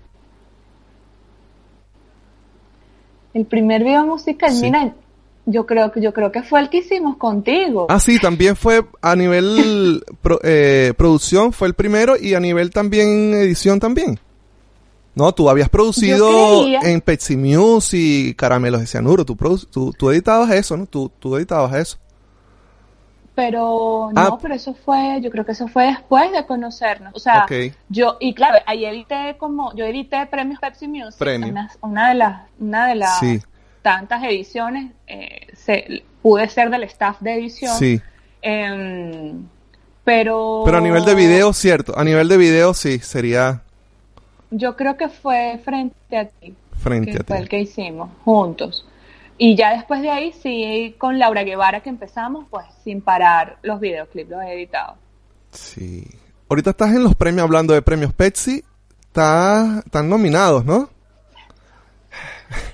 El primer video musical, mira, yo creo que yo creo que fue el que hicimos contigo. Ah, sí, también fue a nivel <laughs> eh, producción fue el primero y a nivel también edición también. No, tú habías producido en Pepsi Music, Caramelos de Cianuro, tú, tú, tú, editabas eso, ¿no? Tú, tú editabas eso. Pero no, ah. pero eso fue, yo creo que eso fue después de conocernos. O sea, yo, y claro, ahí edité como, yo edité premios Pepsi Music. Una, de las, una de las tantas ediciones, eh, se, pude ser del staff de edición. Sí. Em, pero... Pero a nivel de video, cierto. A nivel de video, sí, sería... Yo creo que fue frente a ti. Frente a ti. Fue el que hicimos, juntos. Y ya después de ahí, sí, con Laura Guevara que empezamos, pues sin parar los videoclips, los he editado. Sí. Ahorita estás en los premios, hablando de premios Pepsi. están nominados, ¿no?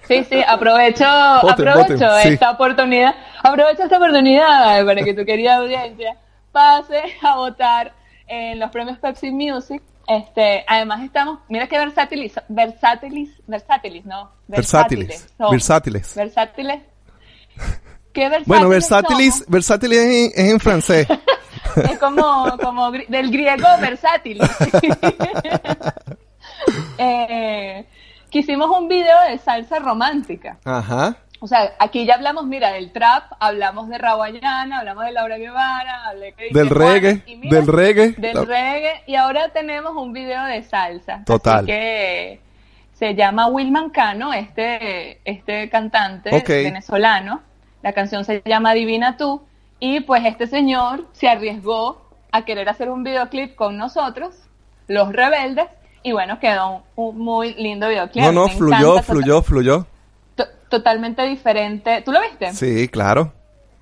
Sí, sí, aprovecho, aprovecho esta oportunidad, aprovecho esta oportunidad para que tu querida audiencia pase a votar en los premios Pepsi Music. Este, además estamos, mira qué versátiles, versátiles, versátiles, ¿no? Versátiles. Versátiles. Versátiles. ¿Qué versátiles Bueno, versátiles, versátiles es en, francés. <laughs> es como, como del griego versátiles. <laughs> <laughs> eh, que hicimos un video de salsa romántica. Ajá. O sea, aquí ya hablamos, mira, del trap, hablamos de Rawayana, hablamos de Laura Guevara, hablé del reggae, del reggae. Del reggae, y ahora tenemos un video de salsa. Total. que, se llama Wilman Cano, este, este cantante venezolano. La canción se llama Divina Tú. Y pues este señor se arriesgó a querer hacer un videoclip con nosotros, Los Rebeldes. Y bueno, quedó un, un muy lindo videoclip. No, no, Me fluyó, fluyó, fluyó. To- totalmente diferente. ¿Tú lo viste? Sí, claro.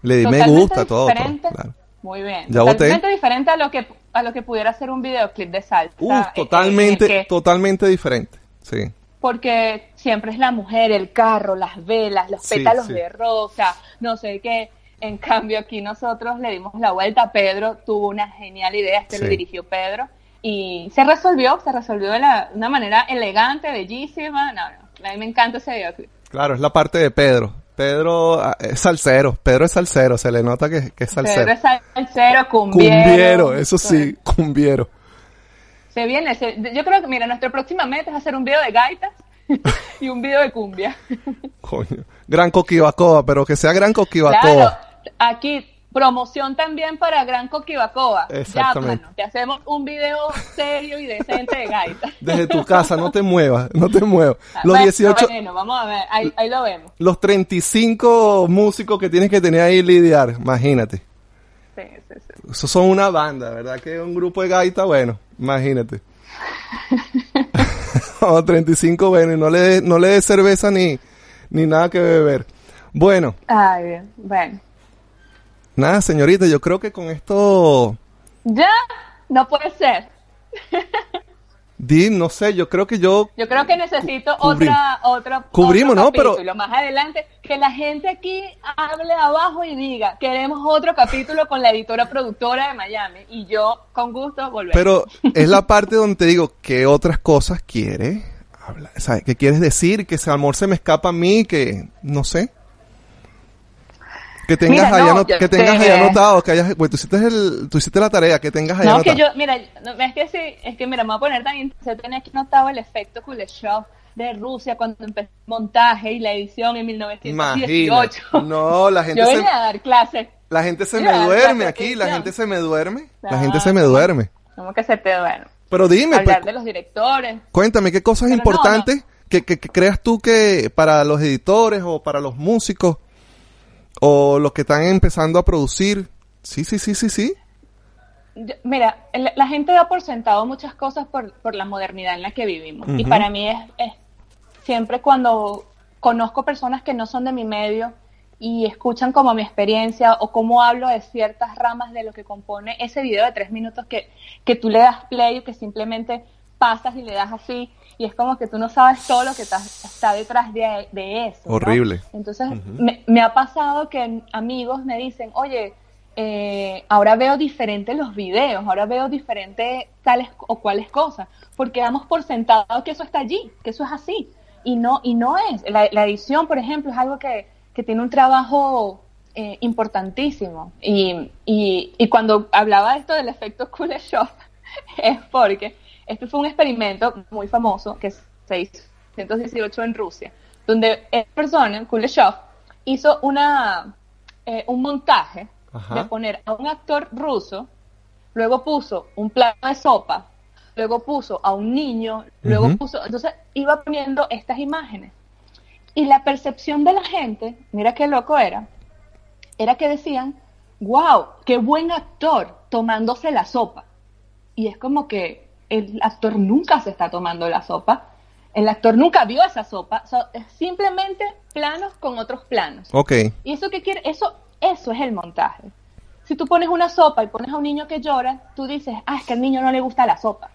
Le di me gusta todo. claro. Muy bien. Ya voté. totalmente diferente a lo que a lo que pudiera ser un videoclip de salsa. Eh, totalmente, que- totalmente diferente. Sí. porque siempre es la mujer, el carro, las velas, los Sí, pétalos sí. de rosa, no sé qué. En cambio, aquí nosotros le dimos la vuelta. Pedro tuvo una genial idea, este Sí. lo dirigió Pedro, y se resolvió, se resolvió de la- una manera elegante, bellísima. No, no, a mí me encanta ese videoclip. Claro, es la parte de Pedro. Pedro ah, es salsero. Pedro es salsero. Se le nota que, que es salsero. Pedro es salsero, cumbiero. Cumbiero, eso sí, cumbiero. Se viene, se- yo creo que, mira, nuestra próxima meta es hacer un video de gaitas <laughs> y un video de cumbia. Coño. Gran Coquibacoa, pero que sea Gran Coquibacoa. Claro, aquí promoción también para Gran Coquibacoa. Exactamente. Llámanos, te hacemos un video serio y decente de gaitas. <laughs> Desde tu casa, no te muevas, no te muevas. Los Bueno, 18, Bueno, vamos a ver, ahí, ahí lo vemos. los 35 músicos que tienes que tener ahí lidiar, imagínate. Sí, sí, sí. Esos son una banda, ¿verdad? Que un grupo de gaita, bueno, imagínate. <laughs> <laughs> No, 35, bueno, y no le des no le des cerveza ni, ni nada que beber. Bueno, Ay, bien, bueno. Nada, señorita, yo creo que con esto, Ya, no puede ser. di, no sé, yo creo que yo, Yo creo que necesito otra, otra, Cubrimos, otro ¿no? Pero-. Más adelante, que la gente aquí hable abajo y diga, queremos otro capítulo con la editora productora de Miami. Y yo, con gusto, volveré. pero es la parte donde te digo, ¿qué otras cosas quieres hablar? ¿Sabes? ¿Qué quieres decir? Que ese amor se me escapa a mí, que, no sé. Que tengas Mira, allá, no, yo que tengas te- allá anotado, que hayas, pues tú hiciste el, tú hiciste la tarea, que tengas allá No, que anotado. yo, mira, no, es que sí, es que mira, me voy a poner tan se tenía aquí notado el efecto Kuleshov de Rusia cuando empezó el montaje y la edición en 1918. Imagínate. No, la <laughs> gente Yo se, venía a dar clases. la gente se me duerme aquí, la gente se me duerme, la gente se me duerme. ¿Cómo que se te bueno? Pero dime, Hablar pues, de los directores. cuéntame, ¿qué cosas Pero no, importantes Que, que- que creas tú que para los editores o para los músicos o los que están empezando a producir? Sí, sí, sí, sí, sí. Mira, la gente da por sentado muchas cosas por, por la modernidad en la que vivimos. Y para mí es, es siempre cuando conozco personas que no son de mi medio y escuchan como mi experiencia o cómo hablo de ciertas ramas de lo que compone ese video de tres minutos que, que tú le das play o que simplemente pasas y le das así y es como que tú no sabes todo lo que está, está detrás de, de eso. ¿no? Horrible. Entonces, me, me ha pasado que amigos me dicen, oye, eh, ahora veo diferentes los videos, ahora veo diferentes tales o cuales cosas, porque damos por sentado que eso está allí, que eso es así, y no, y no es. La, la edición, por ejemplo, es algo que, que tiene un trabajo eh, importantísimo. Y, y, y cuando hablaba de esto del efecto Kuleshov, <laughs> es porque este fue un experimento muy famoso que se hizo en 1918 en Rusia, donde esta persona, Kuleshov, hizo una, eh, un montaje Ajá. de poner a un actor ruso, luego puso un plato de sopa, luego puso a un niño, luego puso, entonces iba poniendo estas imágenes. Y la percepción de la gente, mira qué loco era, era que decían, wow, qué buen actor tomándose la sopa. Y es como que el actor nunca se está tomando la sopa, el actor nunca vio esa sopa, so- simplemente planos con otros planos. Ok. ¿Y eso qué quiere? Eso, eso es el montaje. Si tú pones una sopa y pones a un niño que llora, tú dices, ah, es que al niño no le gusta la sopa.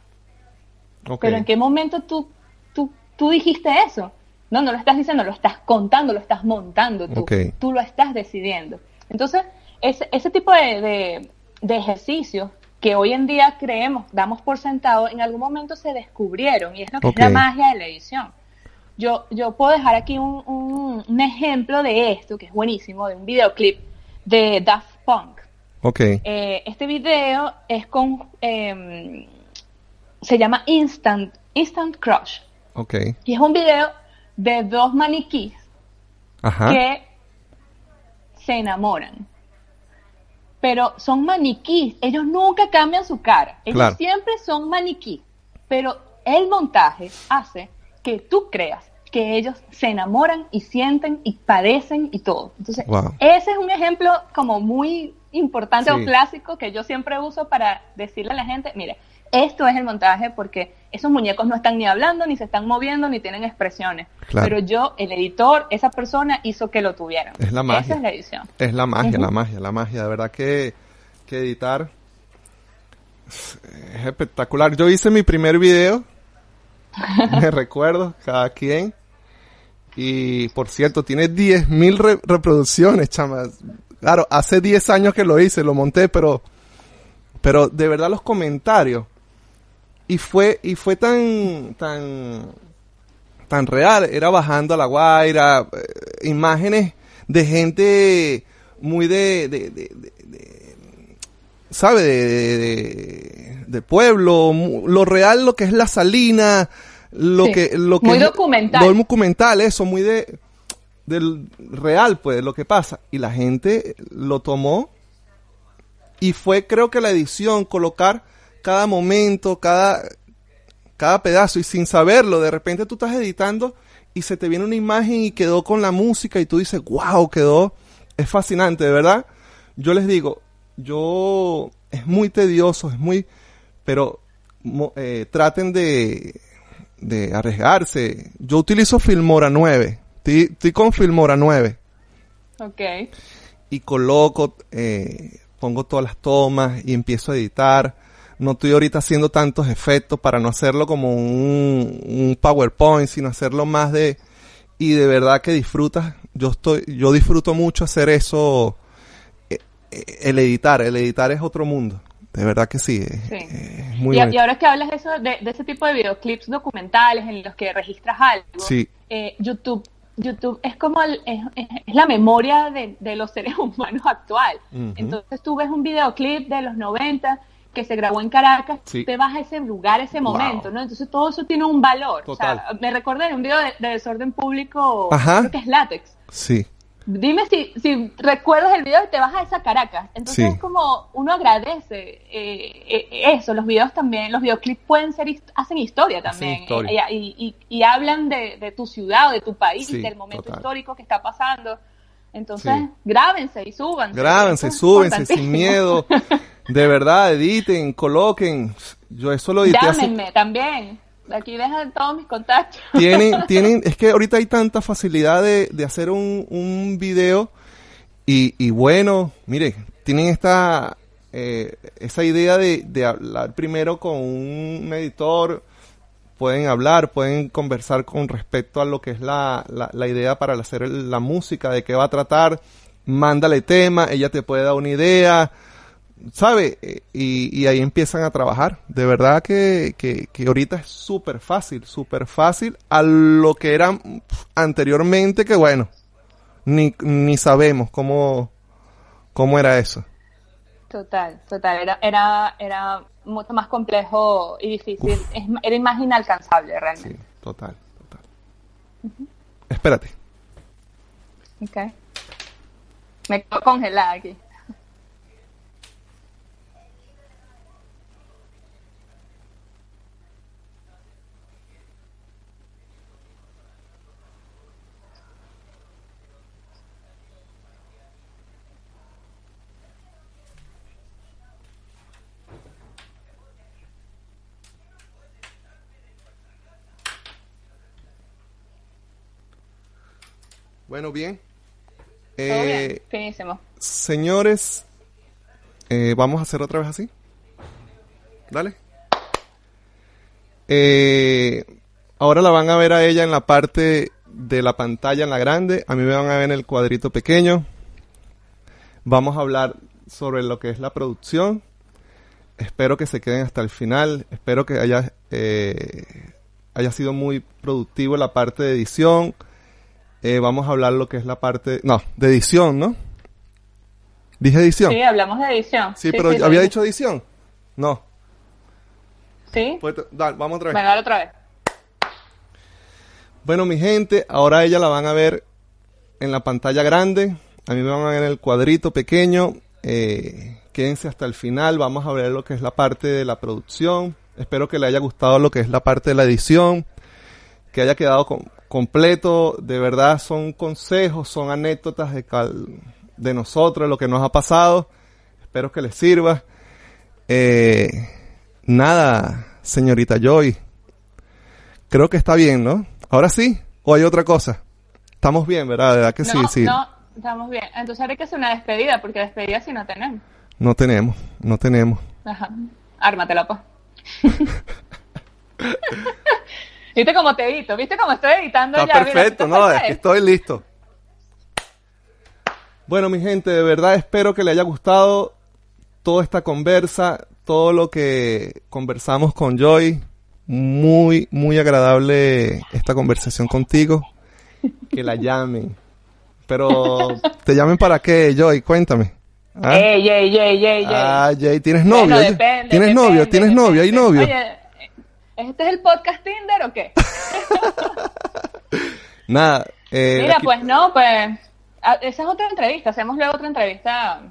ok. Pero ¿en qué momento tú, tú, tú dijiste eso? No, no lo estás diciendo, lo estás contando, lo estás montando tú. Ok. Tú lo estás decidiendo. Entonces, ese, ese tipo de, de, de ejercicios que hoy en día creemos, damos por sentado, en algún momento se descubrieron y es lo que es la magia de la edición. Yo, yo puedo dejar aquí un, un, un ejemplo de esto, que es buenísimo, de un videoclip de Daft Punk. Ok. Eh, este video es con, eh, se llama Instant, Instant Crush. Ok. Y es un video de dos maniquís Ajá. que se enamoran. Pero son maniquís, ellos nunca cambian su cara. Ellos Claro. siempre son maniquí. Pero el montaje hace que tú creas que ellos se enamoran y sienten y padecen y todo. Entonces, ese es un ejemplo como muy importante o clásico que yo siempre uso para decirle a la gente, mire, esto es el montaje porque esos muñecos no están ni hablando, ni se están moviendo, ni tienen expresiones. Pero yo, el editor, esa persona hizo que lo tuvieran. Es la magia. Esa es la edición. Es la magia, la magia, la magia. De verdad que, que editar es espectacular. Yo hice mi primer video, <laughs> me recuerdo, cada quien. Y por cierto, tiene 10.000 reproducciones, chamas. Claro, hace 10 años que lo hice, lo monté, pero, pero de verdad los comentarios. Y fue, y fue tan, tan, tan real. Era bajando a la guaira, eh, imágenes de gente muy de, de, de, de ¿sabe? De, pueblo, lo real, lo que es la salina, lo que, lo que muy documental. Muy documental, eso, muy de, del real, pues, lo que pasa. Y la gente lo tomó y fue, creo que la edición, colocar cada momento, cada, cada pedazo y sin saberlo, de repente tú estás editando y se te viene una imagen y quedó con la música y tú dices, wow, quedó, es fascinante, de verdad. Yo les digo, yo, es muy tedioso, es muy, pero eh, traten de, de arriesgarse. Yo utilizo Filmora 9. Estoy, con Filmora 9. Ok. Y coloco, eh, pongo todas las tomas y empiezo a editar. No estoy ahorita haciendo tantos efectos para no hacerlo como un, un PowerPoint, sino hacerlo más de... Y de verdad que disfrutas. Yo estoy, yo disfruto mucho hacer eso. Eh, eh, el editar, el editar es otro mundo. De verdad que sí. muy y, y, ahora que hablas de, eso, de, ese tipo de videoclips documentales en los que registras algo, eh, YouTube YouTube es como es, la memoria de, los seres <laughs> humanos actual. Entonces tú ves un videoclip de los 90 que se grabó en Caracas, te vas a ese lugar, ese momento, ¿no? Entonces todo eso tiene un valor. O sea, me recordé en un video de, desorden público, creo que es látex. Sí. Dime si, si recuerdas el video y te vas a esa Caracas. Entonces es como uno agradece eh, eh, eso. Los videos también, los videoclips pueden ser, hacen historia también. Eh, y, y, hablan de, tu ciudad o de tu país, del momento histórico que está pasando. Entonces, grábense y súbanse. Grábense, súbense sin miedo. De verdad, editen, coloquen. Yo eso lo edité. Llámenme también aquí dejan todos mis contactos. Tienen, <laughs> tienen, es que ahorita hay tanta facilidad de, de hacer un, un video y, y bueno, mire, tienen esta, eh, esa idea de, de hablar primero con un editor, pueden hablar, pueden conversar con respecto a lo que es la, la, la idea para hacer la música, de qué va a tratar, mándale tema, ella te puede dar una idea, ¿sabe? Y, y, ahí empiezan a trabajar. De verdad que, que, que ahorita es súper fácil, súper fácil a lo que era anteriormente, que bueno, ni, ni sabemos cómo, cómo era eso. Total, total, era, era, era mucho más complejo y difícil, era más inalcanzable realmente. Sí, total, total. Espérate. Ok. Me quedo congelada aquí. Bueno, bien. Eh, Finísimo. Señores, eh, vamos a hacer otra vez así. Dale. Eh, ahora la van a ver a ella en la parte de la pantalla en la grande. A mí me van a ver en el cuadrito pequeño. Vamos a hablar sobre lo que es la producción. Espero que se queden hasta el final. Espero que haya, eh, haya sido muy productivo la parte de edición eh, vamos a hablar lo que es la parte, no, de edición, ¿no? Dije edición. Sí, hablamos de edición. Sí, pero había dicho edición. No. Sí. Pues, vamos otra vez. Venga, otra vez. Bueno, mi gente, ahora ella la van a ver en la pantalla grande. A mí me van a ver en el cuadrito pequeño. Eh, quédense hasta el final. Vamos a ver lo que es la parte de la producción. Espero que le haya gustado lo que es la parte de la edición que haya quedado completo. De verdad son consejos, son anécdotas de, de nosotros, lo que nos ha pasado. Espero que les sirva. Eh, nada, señorita Joy. Creo que está bien, ¿no? Ahora sí, o hay otra cosa. Estamos bien, ¿verdad? ¿Verdad que sí? Sí. No, estamos bien. Entonces hay que hacer una despedida, porque despedida sí no tenemos. No tenemos, no tenemos. Ajá. Ármatela, pues. <laughs> ¿Viste cómo te edito? ¿Viste cómo estoy editando Está Perfecto, no, estoy listo. Bueno, mi gente, de verdad espero que le haya gustado toda esta conversa, todo lo que conversamos con Joy. Muy, muy agradable esta conversación contigo. Que la llamen. Pero, ¿te llamen para qué, Joy? Cuéntame. ¿Ah? Ey, ey, ey, ey, Ah, Jay, ¿tienes novio? ¿Tienes novio? ¿Tienes novio? ¿Hay novio? Oye, ¿este es el podcast Tinder o qué? <laughs> Nada. Eh, Mira, pues no, pues ah, esa es otra entrevista. Hacemos luego otra entrevista.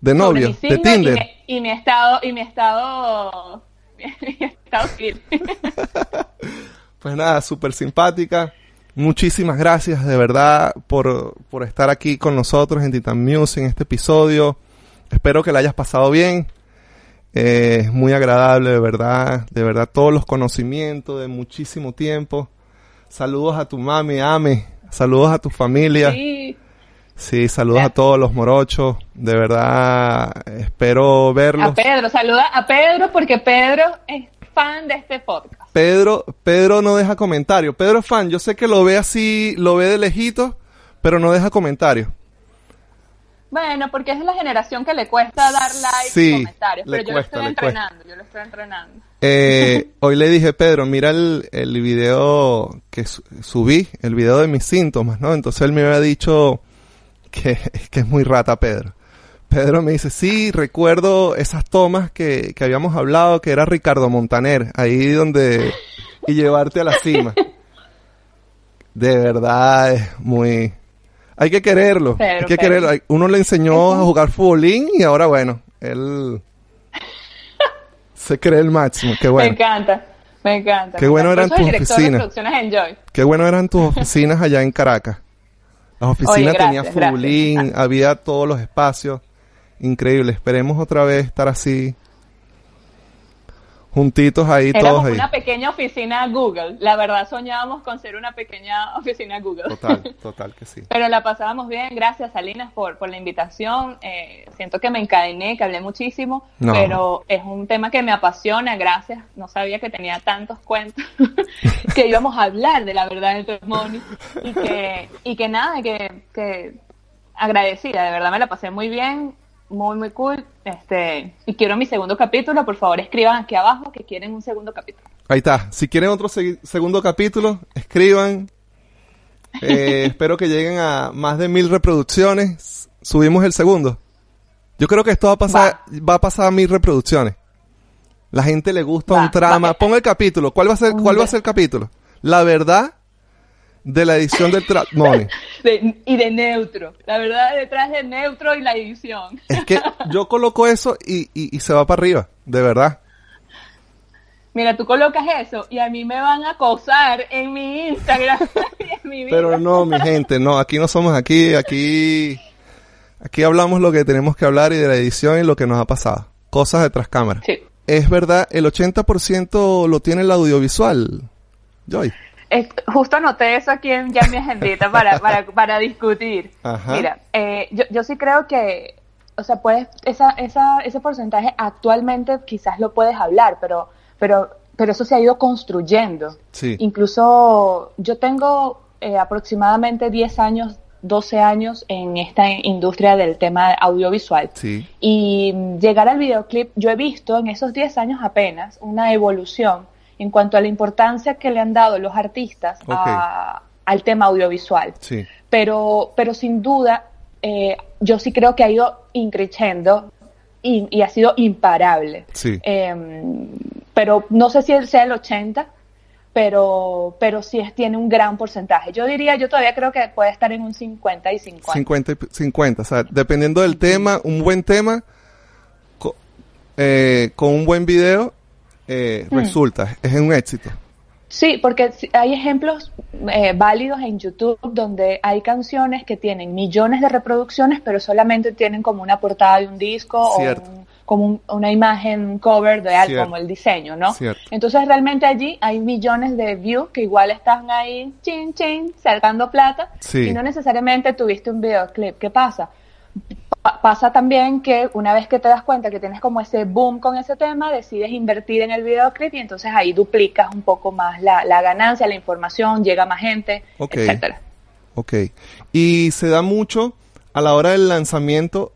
De novio, de Tinder. Y mi, estado, y mi estado, <laughs> mi estado civil. <laughs> pues nada, súper simpática. Muchísimas gracias de verdad por, por estar aquí con nosotros en Titan Music en este episodio. Espero que la hayas pasado bien. Eh, es muy agradable, de verdad, de verdad, todos los conocimientos de muchísimo tiempo. Saludos a tu mami, Ame. Saludos a tu familia. Sí. Sí, saludos a todos los morochos. De verdad, espero verlos. A Pedro, saluda a Pedro porque Pedro es fan de este podcast. Pedro, Pedro no deja comentario. Pedro es fan, yo sé que lo ve así, lo ve de lejito, pero no deja comentario. Bueno, porque es la generación que le cuesta dar like y comentarios, pero yo lo estoy entrenando, yo lo estoy entrenando. Eh, <laughs> hoy le dije, Pedro, mira el, el video que subí, el video de mis síntomas, ¿no? Entonces él me había dicho que, <laughs> que es muy rata, Pedro. Pedro me dice, sí, recuerdo esas tomas que, que habíamos hablado, que era Ricardo Montaner, ahí donde... y llevarte a la cima. <laughs> De verdad, es muy... Hay que quererlo, hay que quererlo. Uno le enseñó a jugar futbolín y ahora, bueno, él <laughs> se cree el máximo. Qué bueno. Me encanta, me encanta. Qué bueno eran tus oficinas. Qué bueno eran tus <laughs> oficinas allá en Caracas. Las oficinas tenían futbolín, había todos los espacios increíble. Esperemos otra vez estar así juntitos ahí todos ahí. una pequeña oficina Google. La verdad soñábamos con ser una pequeña <laughs> oficina Google. Total, <laughs> total que sí. Pero la pasábamos bien. Gracias, Salinas, por, por la invitación. Eh, siento que me encadené, que hablé muchísimo, pero es un tema que me apasiona. Gracias. No sabía que tenía tantos cuentos <laughs> que íbamos a hablar de la verdad del testimonio y que, y que nada, que, que agradecida. De verdad me la pasé muy bien muy, muy cool. Este, y quiero mi segundo capítulo. Por favor, escriban aquí abajo que quieren un segundo capítulo. Ahí está. Si quieren otro segundo capítulo, escriban. <laughs> Eh, espero que lleguen a más de mil reproducciones. Subimos el segundo. Yo creo que esto va a pasar, va, a pasar a mil reproducciones. La gente le gusta un trama. Pon el capítulo. ¿Cuál va a ser, cuál va a ser el capítulo? La verdad de la edición del Trap Money. y de neutro. La verdad, detrás de neutro y la edición. Es que yo coloco eso y, y, se va para arriba, de verdad. Mira, tú colocas eso y a mí me van a acosar en mi Instagram <laughs> en mi vida. Pero no, mi gente, no, aquí no somos aquí, aquí, aquí hablamos lo que tenemos que hablar y de la edición y lo que nos ha pasado. Cosas detrás cámara. Sí. Es verdad, el 80% lo tiene el audiovisual, Joy justo anoté eso aquí en ya mi agendita para, <laughs> para, para discutir. Mira, eh, yo, yo sí creo que, o sea, puedes, esa, esa, ese porcentaje actualmente quizás lo puedes hablar, pero, pero, pero eso se ha ido construyendo. Sí. Incluso yo tengo eh, aproximadamente 10 años 12 años en esta industria del tema audiovisual. Sí. Y llegar al videoclip, yo he visto en esos 10 años apenas una evolución en cuanto a la importancia que le han dado los artistas al tema audiovisual. Sí. Pero, pero sin duda, eh, yo sí creo que ha ido increciendo y, ha sido imparable. Sí. Em, pero no sé si sea el 80, pero, pero sí es, tiene un gran porcentaje. Yo diría, yo todavía creo que puede estar en un 50 y 50. 50 y 50, o sea, dependiendo del tema, un buen tema, eh, con un buen video, eh, hmm. resulta, es un éxito. Sí, porque hay ejemplos eh, válidos en YouTube donde hay canciones que tienen millones de reproducciones, pero solamente tienen como una portada de un disco o como una imagen, cover de algo, como el diseño, ¿no? Entonces realmente allí hay millones de views que igual están ahí, chin, chin, sacando plata, y no necesariamente tuviste un videoclip. ¿Qué pasa? Pasa también que una vez que te das cuenta que tienes como ese boom con ese tema, decides invertir en el videoclip y entonces ahí duplicas un poco más la, ganancia, la información, llega más gente, etcétera. Ok. Y se da mucho a la hora del lanzamiento,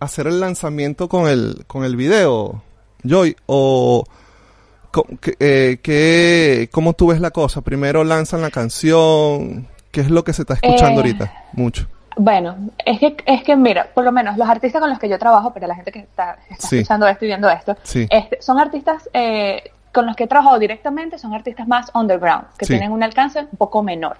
hacer el lanzamiento con el, con el video, Joy, o... Eh, ¿Cómo tú ves la cosa? Primero lanzan la canción, ¿qué es lo que se está escuchando eh, ahorita? Mucho. Bueno, es que, es que mira, por lo menos los artistas con los que yo trabajo, pero la gente que está, escuchando esto y viendo esto, este, son artistas eh, con los que he trabajado directamente, son artistas más underground, que tienen un alcance un poco menor.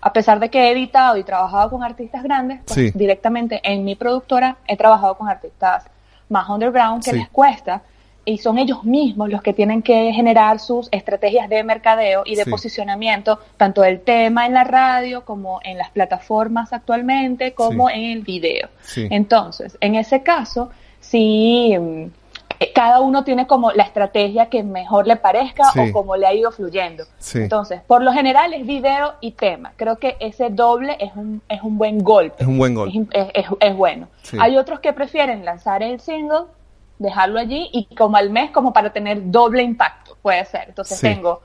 A pesar de que he editado y trabajado con artistas grandes, pues directamente en mi productora he trabajado con artistas más underground que les cuesta y son ellos mismos los que tienen que generar sus estrategias de mercadeo y de posicionamiento, tanto del tema en la radio como en las plataformas actualmente, como en el video. Entonces, en ese caso, si mm, eh, cada uno tiene como la estrategia que mejor le parezca o como le ha ido fluyendo. Entonces, por lo general es video y tema. Creo que ese doble es un, es un buen golpe. Es un buen golpe. Es, es bueno. Hay otros que prefieren lanzar el single dejarlo allí y como al mes como para tener doble impacto, puede ser. Entonces tengo,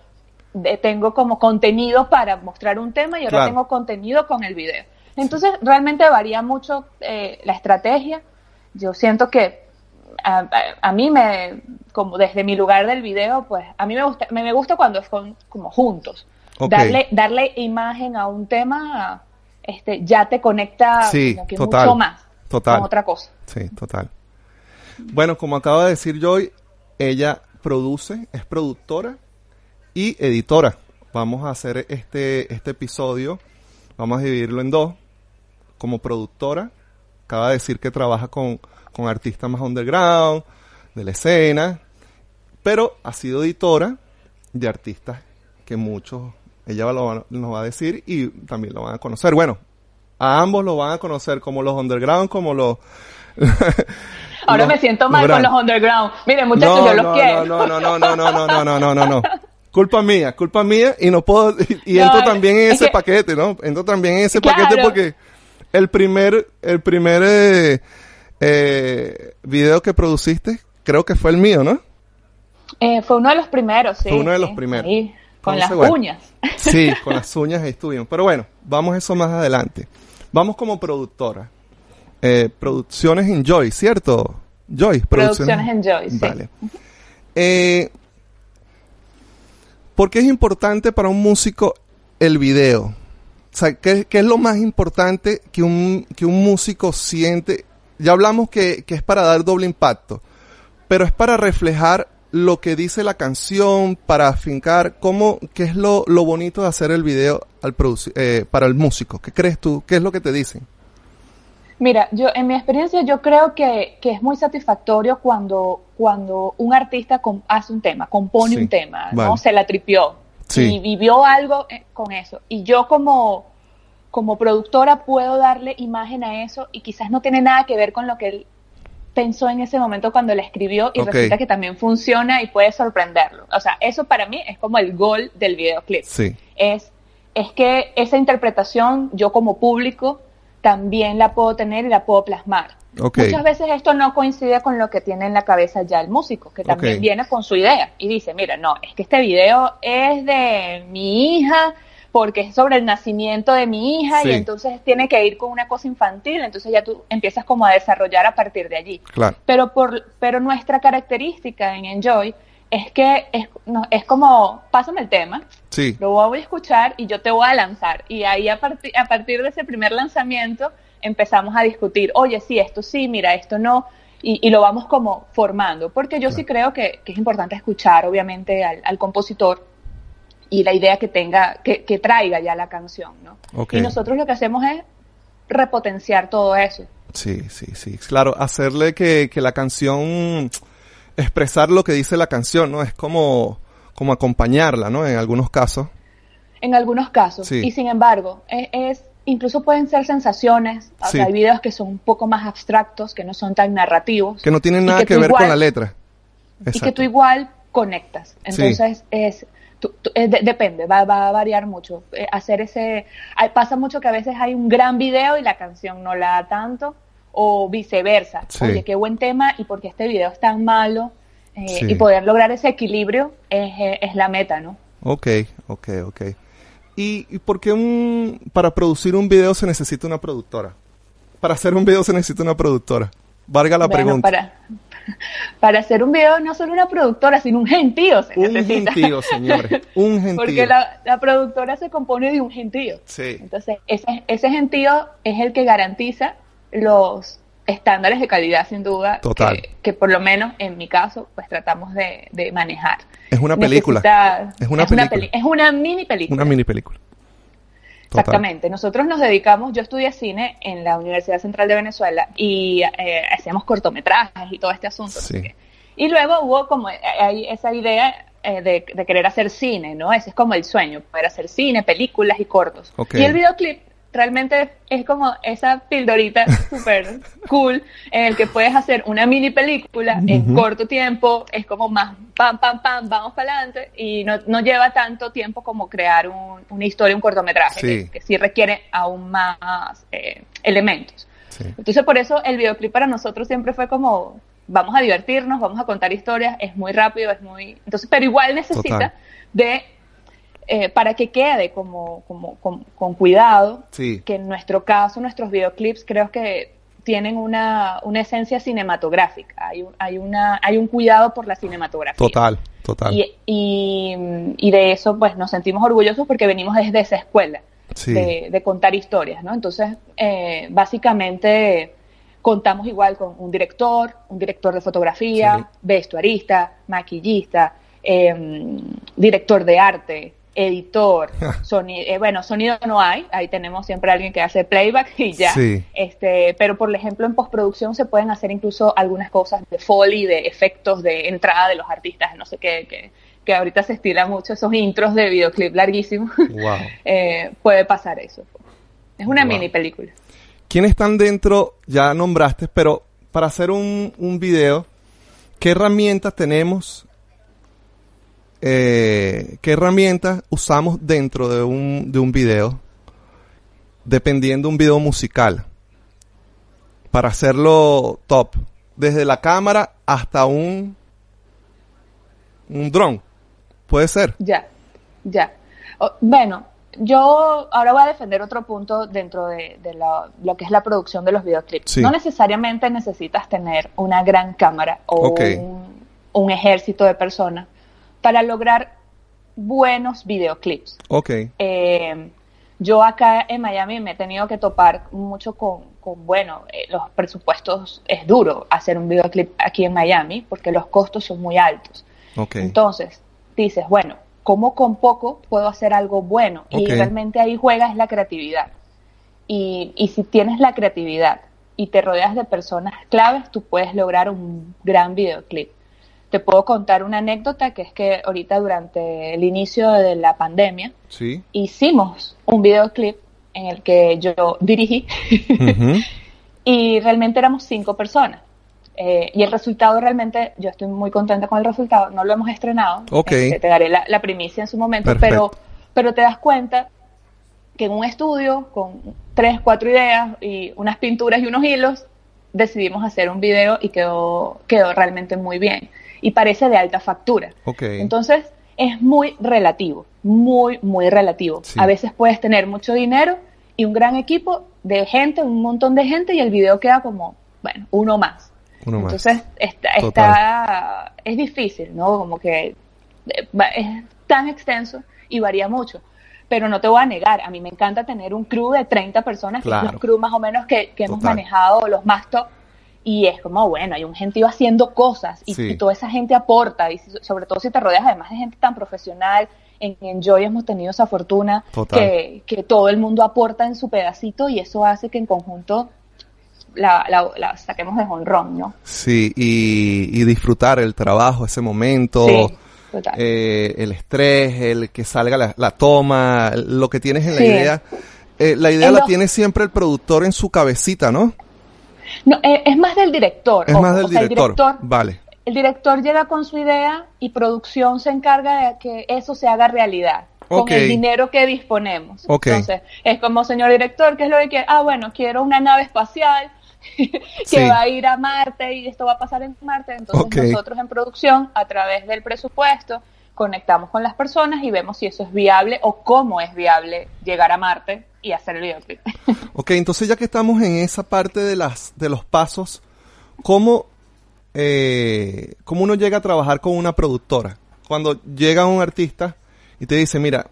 tengo como contenido para mostrar un tema y ahora tengo contenido con el video. Entonces realmente varía mucho eh, la estrategia. Yo siento que a, mí me, como desde mi lugar del video, pues a mí me gusta, me, gusta cuando son como juntos. Darle, darle imagen a un tema, este, ya te conecta mucho más total. con otra cosa. Sí, total. Bueno, como acaba de decir Joy, ella produce, es productora y editora. Vamos a hacer este, este episodio, vamos a dividirlo en dos. Como productora, acaba de decir que trabaja con, con artistas más underground, de la escena, pero ha sido editora de artistas que muchos, ella nos va a decir y también lo van a conocer. Bueno, a ambos lo van a conocer como los underground, como los <laughs> Ahora me siento mal con los underground. Miren, muchachos, yo los quiero. No, no, no, no, no, no, no, no, no, no, no. Culpa mía, culpa mía y no puedo y, entro también en ese paquete, ¿no? Entro también en ese paquete porque el primer el primer eh, eh, video que produciste creo que fue el mío, ¿no? Eh, fue uno de los primeros, sí. Fue uno de los primeros. con las uñas. Sí, con las uñas ahí estuvimos. Pero bueno, vamos eso más adelante. Vamos como productora eh, Producciones Enjoy, ¿cierto? Joy, Producciones, Enjoy, sí. Vale. Eh, ¿Por qué es importante para un músico el video? O sea, ¿qué, es lo más importante que un, que un músico siente? Ya hablamos que, que, es para dar doble impacto, pero es para reflejar lo que dice la canción, para afincar cómo, qué es lo, lo bonito de hacer el video al eh, para el músico. ¿Qué crees tú? ¿Qué es lo que te dicen? Mira, yo en mi experiencia yo creo que, que es muy satisfactorio cuando, cuando un artista hace un tema, compone un tema, ¿no? Se la tripió y vivió algo eh, con eso. Y yo como, como productora puedo darle imagen a eso y quizás no tiene nada que ver con lo que él pensó en ese momento cuando la escribió y resulta que también funciona y puede sorprenderlo. O sea, eso para mí es como el gol del videoclip. Sí. Es, es que esa interpretación yo como público también la puedo tener y la puedo plasmar. Muchas veces esto no coincide con lo que tiene en la cabeza ya el músico, que también viene con su idea y dice, mira, no, es que este video es de mi hija porque es sobre el nacimiento de mi hija y entonces tiene que ir con una cosa infantil, entonces ya tú empiezas como a desarrollar a partir de allí. Pero, por, pero nuestra característica en Enjoy es que es, no, es como, pásame el tema, sí. lo voy a escuchar y yo te voy a lanzar. Y ahí a, a partir de ese primer lanzamiento empezamos a discutir, oye, sí, esto sí, mira, esto no, y, lo vamos como formando, porque yo sí creo que, es importante escuchar, obviamente, al, compositor y la idea que tenga, que, que traiga ya la canción, ¿no? Y nosotros lo que hacemos es repotenciar todo eso. Sí, sí, sí. Claro, hacerle que, que la canción expresar lo que dice la canción, ¿no? Es como, como acompañarla, ¿no? En algunos casos. En algunos casos. Sí. Y sin embargo, e- es, incluso pueden ser sensaciones. O Sí. sea, hay videos que son un poco más abstractos, que no son tan narrativos. Que no tienen nada que, ver igual- con la letra. Y que Exacto. tú igual conectas. Entonces, es, eh, de- depende, va, va a variar mucho. Eh, hacer ese. hay- pasa mucho que a veces hay un gran video y la canción no la da tanto, o viceversa. Sí. Oye, qué buen tema y porque este video es tan malo. Eh, Sí. Y poder lograr ese equilibrio es, eh, es la meta, ¿no? Ok, ok, ok. ¿Y, y por qué un, para producir un video se necesita una productora? Para hacer un video se necesita una productora. Valga la Bueno, pregunta. Para, <laughs> para hacer un video no solo una productora, sino un gentío se Un necesita. gentío, señores. Un <laughs> gentío. Porque la, la productora se compone de un gentío. Sí. Entonces, ese, ese gentío es el que garantiza los estándares de calidad, sin duda, Total. Que, que por lo menos en mi caso, pues tratamos de, de manejar. Es una película. Necesita- Es una película. peli- es una mini película. Una mini película. Total. Exactamente. Nosotros nos dedicamos, yo estudié cine en la Universidad Central de Venezuela y eh, hacíamos cortometrajes y todo este asunto. Sí. qué. Y luego hubo como eh, ahí esa idea eh, de, de querer hacer cine, ¿no? Ese es como el sueño, poder hacer cine, películas y cortos. Ok. Y el videoclip realmente es como esa pildorita <laughs> súper cool en el que puedes hacer una mini película en corto tiempo, es como más pam, pam, pam, vamos para adelante y no, no lleva tanto tiempo como crear un- una historia, un cortometraje, Sí. que, que sí requiere aún más eh, elementos. Sí. Entonces por eso el videoclip para nosotros siempre fue como, vamos a divertirnos, vamos a contar historias, es muy rápido, es muy... Entonces, pero igual necesita Total. de, eh, para que quede como, como, con, con cuidado, Sí. que en nuestro caso, nuestros videoclips creo que tienen una, una esencia cinematográfica, hay un, hay, una, hay un cuidado por la cinematografía. Total, total. Y, y, y de eso pues nos sentimos orgullosos porque venimos desde esa escuela Sí. de, de contar historias, ¿no? Entonces, eh, básicamente contamos igual con un director, un director de fotografía, Sí. vestuarista, maquillista, eh, director de arte, editor, <laughs> soni- eh, bueno, sonido no hay, ahí tenemos siempre alguien que hace playback y ya. Sí. Este, pero por ejemplo en postproducción se pueden hacer incluso algunas cosas de foley, de efectos de entrada de los artistas, no sé qué, que, que ahorita se estila mucho esos intros de videoclip larguísimos. <laughs> Wow. Eh, puede pasar eso. Es una Wow. mini película. ¿Quiénes están dentro? Ya nombraste, pero para hacer un, un video, ¿qué herramientas tenemos? Eh, ¿Qué herramientas usamos dentro de un, de un video? Dependiendo de un video musical. Para hacerlo top. Desde la cámara hasta un, un dron. Puede ser. Ya, ya. O- bueno, yo ahora voy a defender otro punto dentro de, de la- lo que es la producción de los videoclips. Sí. No necesariamente necesitas tener una gran cámara o un, un ejército de personas para lograr buenos videoclips. Ok. Eh, yo acá en Miami me he tenido que topar mucho con, con, bueno, eh, los presupuestos es duro hacer un videoclip aquí en Miami porque los costos son muy altos. Ok. Entonces, dices, bueno, ¿cómo con poco puedo hacer algo bueno? Y realmente ahí juegas la creatividad. Y, y si tienes la creatividad y te rodeas de personas claves, tú puedes lograr un gran videoclip. Te puedo contar una anécdota que es que ahorita durante el inicio de la pandemia Sí. hicimos un videoclip en el que yo dirigí <laughs> y realmente éramos cinco personas. Eh, y el resultado realmente, yo estoy muy contenta con el resultado, no lo hemos estrenado. Este, te daré la, la primicia en su momento, Perfecto. pero, pero te das cuenta que en un estudio con tres, cuatro ideas y unas pinturas y unos hilos, decidimos hacer un video y quedó, quedó realmente muy bien. Y parece de alta factura. Entonces, es muy relativo, muy, muy relativo. Sí. A veces puedes tener mucho dinero y un gran equipo de gente, un montón de gente, y el video queda como, bueno, uno más. Uno más. Entonces, está, está- es difícil, ¿no? Como que eh, es tan extenso y varía mucho. Pero no te voy a negar, a mí me encanta tener un crew de 30 personas, que Claro. es crew más o menos que, que hemos manejado, los más top. Y es como, bueno, hay un gentío haciendo cosas y, Sí. y toda esa gente aporta, y sobre todo si te rodeas además de gente tan profesional. En Enjoy hemos tenido esa fortuna que, que todo el mundo aporta en su pedacito y eso hace que en conjunto la, la- la saquemos de honrón, ¿no? Sí, y, y disfrutar el trabajo, ese momento, Sí. eh, el estrés, el que salga la, toma, lo que tienes en la idea. Eh, la idea la tiene siempre el productor en su cabecita, ¿no? No, eh, es más del director. Es más del director. Vale. El director llega con su idea y producción se encarga de que eso se haga realidad. Con el dinero que disponemos. Entonces, es como, señor director, ¿qué es lo que quiere? Ah, bueno, quiero una nave espacial <laughs> que va a ir a Marte y esto va a pasar en Marte. Entonces, nosotros en producción, a través del presupuesto, conectamos con las personas y vemos si eso es viable o cómo es viable llegar a Marte y hacer el videoclip. <laughs> ok, entonces ya que estamos en esa parte de, las, de los pasos, ¿cómo, eh, ¿cómo uno llega a trabajar con una productora? Cuando llega un artista y te dice, mira,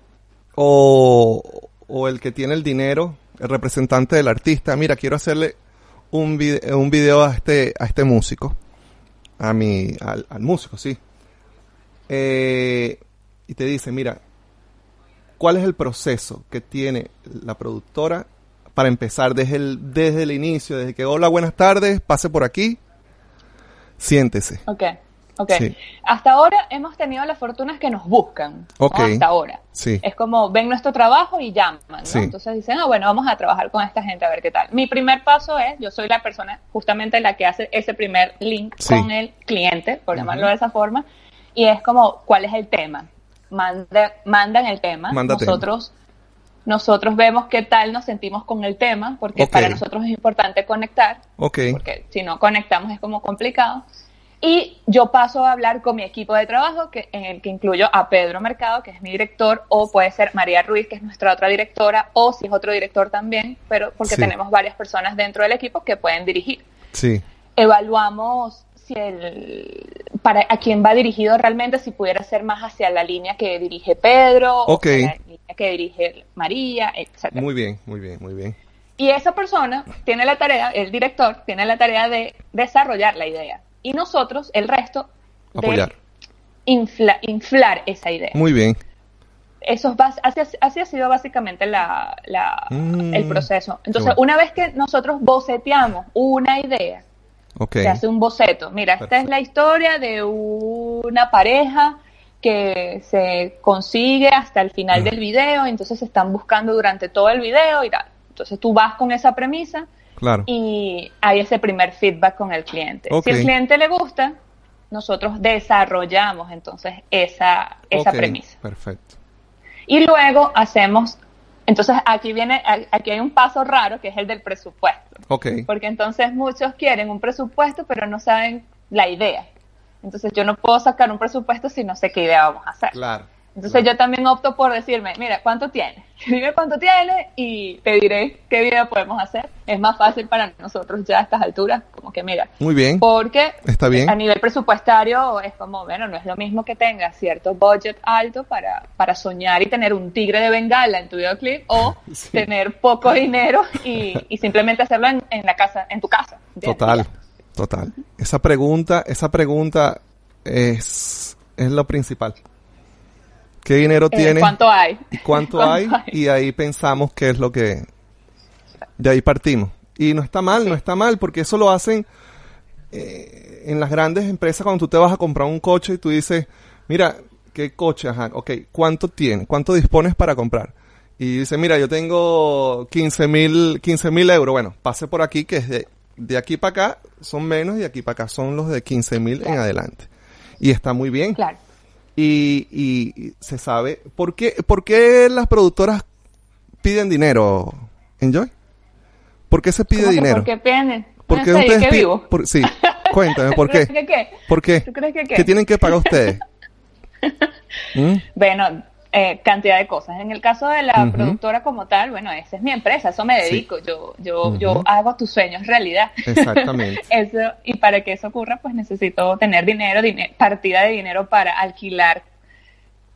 o, o el que tiene el dinero, el representante del artista, mira, quiero hacerle un video, un video a este, a este músico, a mi, al, al músico, sí. Eh, y te dice, mira, ¿cuál es el proceso que tiene la productora para empezar desde el, desde el inicio, desde que, hola, buenas tardes, pase por aquí, siéntese. Ok. Ok. Hasta ahora hemos tenido la fortuna que nos buscan. Hasta ahora. Sí. Es como ven nuestro trabajo y llaman. Entonces dicen, ah, bueno, vamos a trabajar con esta gente a ver qué tal. Mi primer paso es, yo soy la persona justamente la que hace ese primer link con el cliente, por llamarlo de esa forma y es como, ¿cuál es el tema? Manda, mandan el tema. nosotros, nosotros vemos qué tal nos sentimos con el tema, porque para nosotros es importante conectar. Porque si no conectamos es como complicado. Y yo paso a hablar con mi equipo de trabajo, que, en el que incluyo a Pedro Mercado, que es mi director, o puede ser María Ruiz, que es nuestra otra directora, o si es otro director también, pero porque tenemos varias personas dentro del equipo que pueden dirigir. Sí. Evaluamos el, para a quién va dirigido realmente, si pudiera ser más hacia la línea que dirige Pedro, o la línea que dirige María, etc. Muy bien, muy bien, muy bien. Y esa persona tiene la tarea, el director tiene la tarea de desarrollar la idea. Y nosotros, el resto, Apoyar. de inflar esa idea. Muy bien. Eso es así, así, ha sido básicamente la, mm, el proceso. Entonces, una vez que nosotros boceteamos una idea, se hace un boceto. Mira, esta es la historia de una pareja que se consigue hasta el final del video, entonces se están buscando durante todo el video y tal. Entonces tú vas con esa premisa y hay ese primer feedback con el cliente. Si el cliente le gusta, nosotros desarrollamos entonces esa, esa premisa. Perfecto. Y luego hacemos entonces aquí viene, aquí hay un paso raro que es el del presupuesto. Okay. Porque entonces muchos quieren un presupuesto pero no saben la idea. Entonces yo no puedo sacar un presupuesto si no sé qué idea vamos a hacer. Claro. Entonces yo también opto por decirme, mira, ¿cuánto tiene? <laughs> Dime cuánto tiene y te diré qué video podemos hacer. Es más fácil para nosotros ya a estas alturas, como que mira. Muy bien. Porque Está bien. a nivel presupuestario es como, bueno, no es lo mismo que tengas cierto budget alto para, para soñar y tener un tigre de bengala en tu videoclip o <laughs> tener poco dinero y, y simplemente hacerlo en, en, la casa, en tu casa. Total, total. Esa pregunta, esa pregunta es, es lo principal. ¿Qué dinero eh, tiene? ¿Cuánto hay? ¿Y cuánto, <laughs> hay? Y ahí pensamos qué es lo que... De ahí partimos. Y no está mal, no está mal, porque eso lo hacen eh, en las grandes empresas cuando tú te vas a comprar un coche y tú dices, mira, ¿qué coche? Ajá, ok, ¿cuánto tiene? ¿Cuánto dispones para comprar? Y dice, mira, yo tengo 15 mil 15 euros. Bueno, pase por aquí, que es de, de aquí para acá son menos y de aquí para acá son los de 15 mil en adelante. Y está muy bien. Claro. Y, y, se sabe, ¿por qué, ¿por qué las productoras piden dinero, Enjoy? ¿Por qué se pide dinero? ¿Por qué piden? ¿Por qué ustedes piden? sí, cuéntame, ¿por <laughs> qué? qué? ¿Por qué? ¿Tú crees que qué? ¿Qué tienen que pagar ustedes? <laughs> ¿Mm? Bueno, eh, cantidad de cosas. En el caso de la productora como tal, bueno, esa es mi empresa, eso me dedico, yo, yo, yo hago tus sueños realidad. Exactamente. <laughs> eso, y para que eso ocurra, pues necesito tener dinero, partida de dinero para alquilar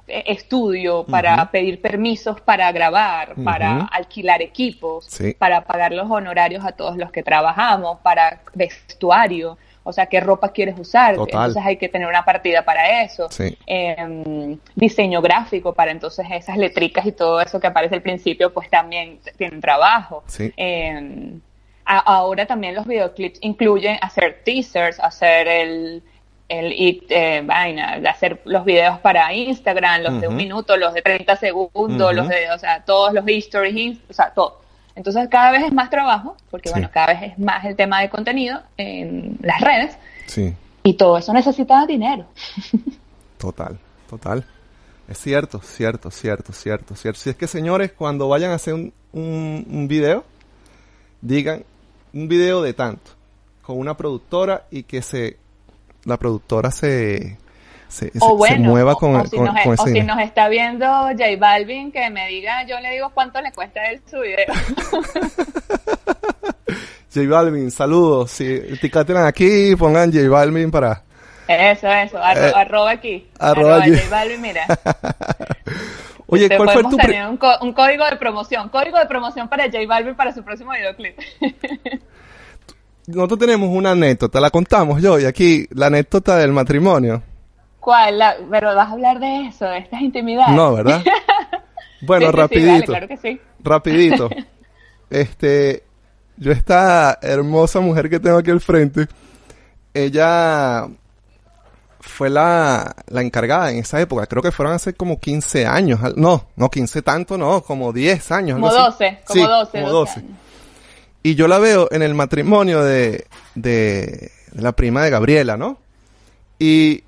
eh, estudio, para pedir permisos para grabar, para alquilar equipos, para pagar los honorarios a todos los que trabajamos, para vestuario o sea, qué ropa quieres usar, entonces hay que tener una partida para eso, em, diseño gráfico para entonces esas letricas y todo eso que aparece al principio, pues también tienen trabajo. Em, ahora también los videoclips incluyen hacer teasers, hacer el el eh, vaina, hacer los videos para Instagram, los de un minuto, los de 30 segundos, los de, o sea, todos los stories, o sea, todo. Entonces cada vez es más trabajo, porque Sí. bueno, cada vez es más el tema de contenido en las redes, Sí, y todo eso necesita dinero. <laughs> total, total. Es cierto, cierto, cierto, cierto, cierto. Si es que, señores, cuando vayan a hacer un, un, un video, digan un video de tanto, con una productora y que se la productora se, se, se- O se bueno, mueva o- con, o, si con- nos, con o ese si dinero. nos está viendo J Balvin, que me diga, yo le digo cuánto le cuesta él su video. <laughs> J Balvin, saludos. Si etiqueten aquí, pongan J Balvin para... Eso, eso, arro- Eh, arroba aquí. arroba Arroba J- Balvin, mira. <laughs> Oye, Este, ¿cuál fue tu... tener un, un código de promoción, código de promoción para J Balvin para su próximo videoclip. <laughs> Nosotros tenemos una anécdota, la contamos yo, y aquí la anécdota del matrimonio. ¿Cuál? La- pero vas a hablar de eso, de estas intimidades. No, ¿verdad? <laughs> Bueno, Sí, sí, sí, rapidito. dale, claro que sí. rapidito. <laughs> Este, yo esta hermosa mujer que tengo aquí al frente, ella fue la, la encargada en esa época. Creo que fueron hace como 15 años. No, no 15 tanto, no, como 10 años. Como algo así. 12, como Sí, 12, como 12 12. años. Y yo la veo en el matrimonio de, de, de la prima de Gabriela, ¿no? Y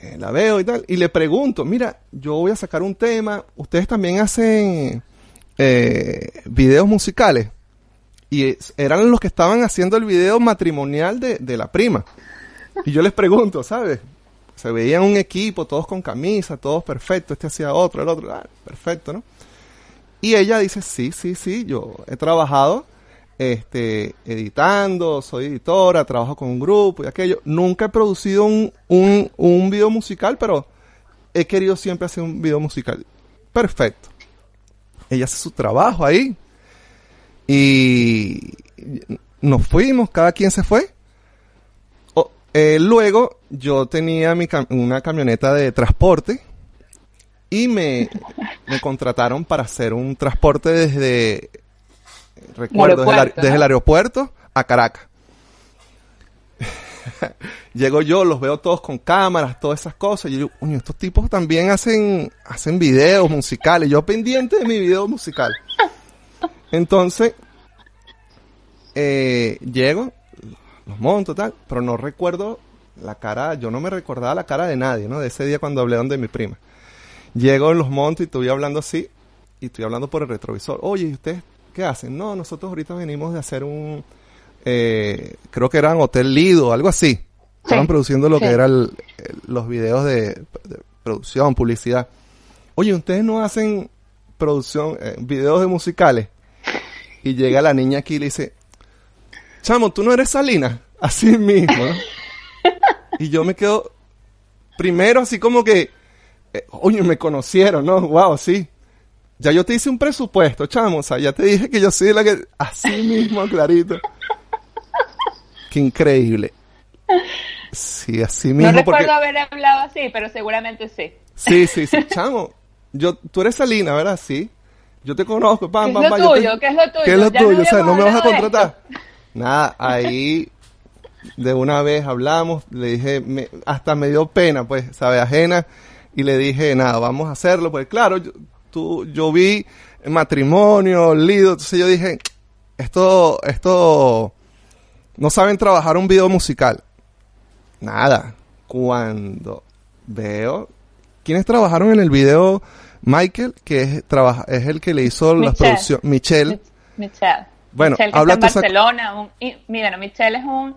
eh, la veo y tal, y le pregunto, mira, yo voy a sacar un tema, ustedes también hacen eh, videos musicales. Y eran los que estaban haciendo el video matrimonial de, de la prima. Y yo les pregunto, ¿sabes? Se veían un equipo, todos con camisa, todos perfectos, este hacía otro, el otro, ah, perfecto, ¿no? Y ella dice, sí, sí, sí, yo he trabajado este, editando, soy editora, trabajo con un grupo y aquello. Nunca he producido un, un, un video musical, pero he querido siempre hacer un video musical. Perfecto. Ella hace su trabajo ahí. Y nos fuimos, cada quien se fue. Eh, luego yo tenía mi una camioneta de transporte y me, me contrataron para hacer un transporte desde, recuerdo, desde el, aeropuerto, desde ¿no? el aeropuerto a Caracas. <laughs> Llego yo, los veo todos con cámaras, todas esas cosas. Y yo digo, "Coño, estos tipos también hacen, hacen videos musicales. Yo pendiente de mi video musical. Entonces, eh, llego, los monto, tal, pero no recuerdo la cara, yo no me recordaba la cara de nadie, ¿no? De ese día cuando hablé donde mi prima. Llego, los monto y estoy hablando así, y estoy hablando por el retrovisor. Oye, ¿y ustedes qué hacen? No, nosotros ahorita venimos de hacer un, eh, creo que eran Hotel Lido, algo así. Estaban produciendo lo sí. que eran los videos de, de producción, publicidad. Oye, ¿ustedes no hacen producción, eh, videos de musicales? Y llega la niña aquí y le dice, chamo, tú no eres Salina. <laughs> Así mismo. ¿no? y yo me quedo, primero así como que, eh, oye, me conocieron, ¿no? Wow, sí. Ya yo te hice un presupuesto, chamo. O sea, ya te dije que yo soy la que, así mismo, clarito. Qué increíble. Sí, así No mismo. recuerdo porque... haber hablado así, pero seguramente sí. Sí, sí, sí, chamo. Yo, tú eres Salina, ¿verdad? Sí. Yo te conozco, pam, ¿Qué es pam, lo pam, yo te- tuyo? ¿Qué es lo tuyo? ¿Qué es lo Ya no tuyo? O sea, no me vas a contratar. Nada, ahí de una vez hablamos, le dije, me- hasta me dio pena, pues, sabe, ajena, y le dije, nada, vamos a hacerlo, pues claro, yo, tú, yo vi matrimonio, lido, entonces yo dije, esto, esto, no saben trabajar un video musical. Nada, cuando veo, ¿quiénes trabajaron en el video? Michael, que es, trabaja, es el que le hizo la Michelle. producción, Michelle, Mich- Michelle. Bueno, Michelle, que habla está en Barcelona. Un, y, mira, Michelle es un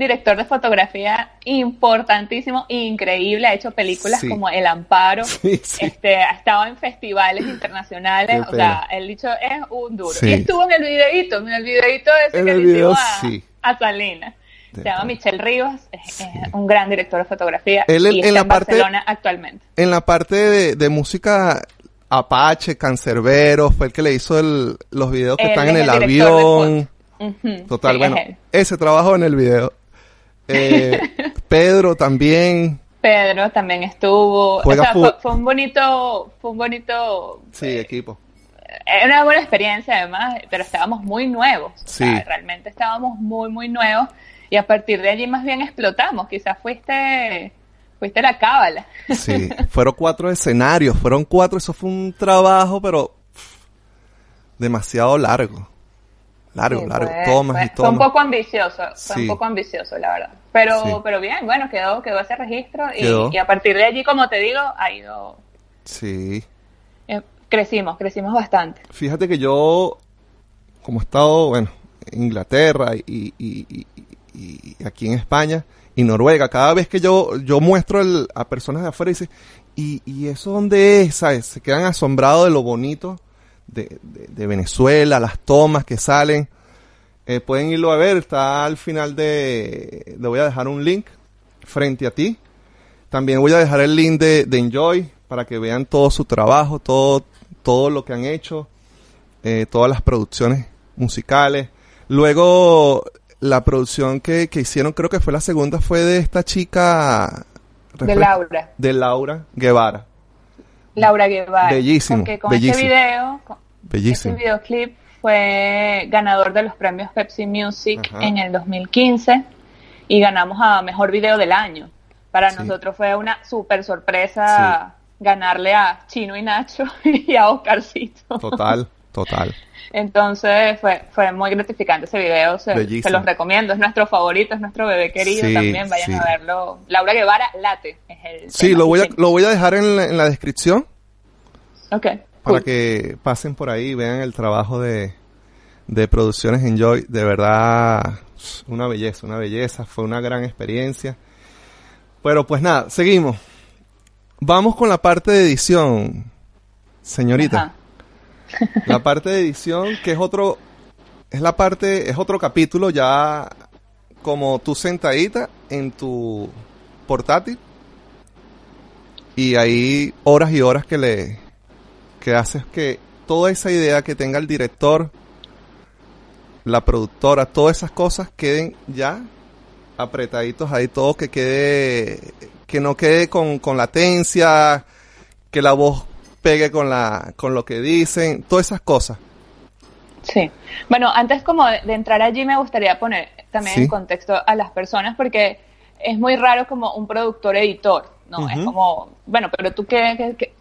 director de fotografía importantísimo, increíble. Ha hecho películas Sí. como El Amparo. <laughs> Sí, sí. Este, ha estado en festivales internacionales. O sea, el dicho es un duro. Y estuvo en el videito, en el videito ese En que le hicimos video, a, a Salina. Se llama. Michelle Rivas, es, es un gran director de fotografía Él en- y en está la en parte- Barcelona actualmente. en la parte de, de música Apache, Cancerbero, fue el que le hizo el- los videos que Él están es en el, avión. Total, sí, bueno, es ese trabajó en el video. Eh, <laughs> Pedro también. Pedro también estuvo. Juega o sea, fue, fue un bonito, fue un bonito, Sí, equipo. era una buena experiencia además, pero estábamos muy nuevos. o Sí. sea, realmente estábamos muy, muy nuevos. y a partir de allí más bien explotamos. Quizás fuiste, fuiste la cábala. Sí, <laughs> fueron cuatro escenarios, fueron cuatro, eso fue un trabajo, pero demasiado largo. Largo, largo, tomas y tomas. Fue un poco ambicioso, fue un poco ambicioso, la verdad. Pero, pero bien, bueno, quedó, quedó ese registro y, y, a partir de allí, como te digo, ha ido... Sí. Eh, crecimos, crecimos bastante. Fíjate que yo, como he estado, bueno, en Inglaterra y, y, y, aquí en España y Noruega, cada vez que yo, yo muestro el, a personas de afuera, dice, ¿y, y eso dónde es? ¿Sabes? Se quedan asombrados de lo bonito de, Venezuela, las tomas que salen. Eh, pueden irlo a ver, está al final de... Le voy a dejar un link frente a ti. También voy a dejar el link de, Enjoy para que vean todo su trabajo, todo, todo lo que han hecho, eh, todas las producciones musicales. Luego, la producción que, que hicieron, creo que fue la segunda, fue de esta chica... De Laura. De Laura Guevara. Laura Guevara. Bellísimo. Porque con ese video, Bellísimo. ese videoclip fue ganador de los premios Pepsi Music en el 2015 y ganamos a Mejor Video del Año. Para nosotros fue una súper sorpresa ganarle a Chino y Nacho <laughs> y a Oscarcito. Total, total. Entonces fue, fue muy gratificante ese video, se, los recomiendo, es nuestro favorito, es nuestro bebé querido también, vayan a verlo. Laura Guevara Late es el... Sí, lo voy, a, lo voy a dejar en la, en la descripción. Ok. Para que pasen por ahí y vean el trabajo de, de Producciones Enjoy, de verdad una belleza, una belleza, fue una gran experiencia. Pero pues nada, seguimos. Vamos con la parte de edición, señorita. <laughs> La parte de edición, que es otro, es la parte, es otro capítulo ya como tú sentadita en tu portátil y hay horas y horas que le, que haces que toda esa idea que tenga el director, la productora, todas esas cosas queden ya apretaditos ahí, todo que quede, que no quede con, con latencia, que la voz pegue con la con lo que dicen, todas esas cosas. Sí. Bueno, antes como de, entrar allí me gustaría poner también en contexto a las personas porque es muy raro como un productor editor, ¿no? Es como, bueno, pero tú qué, qué,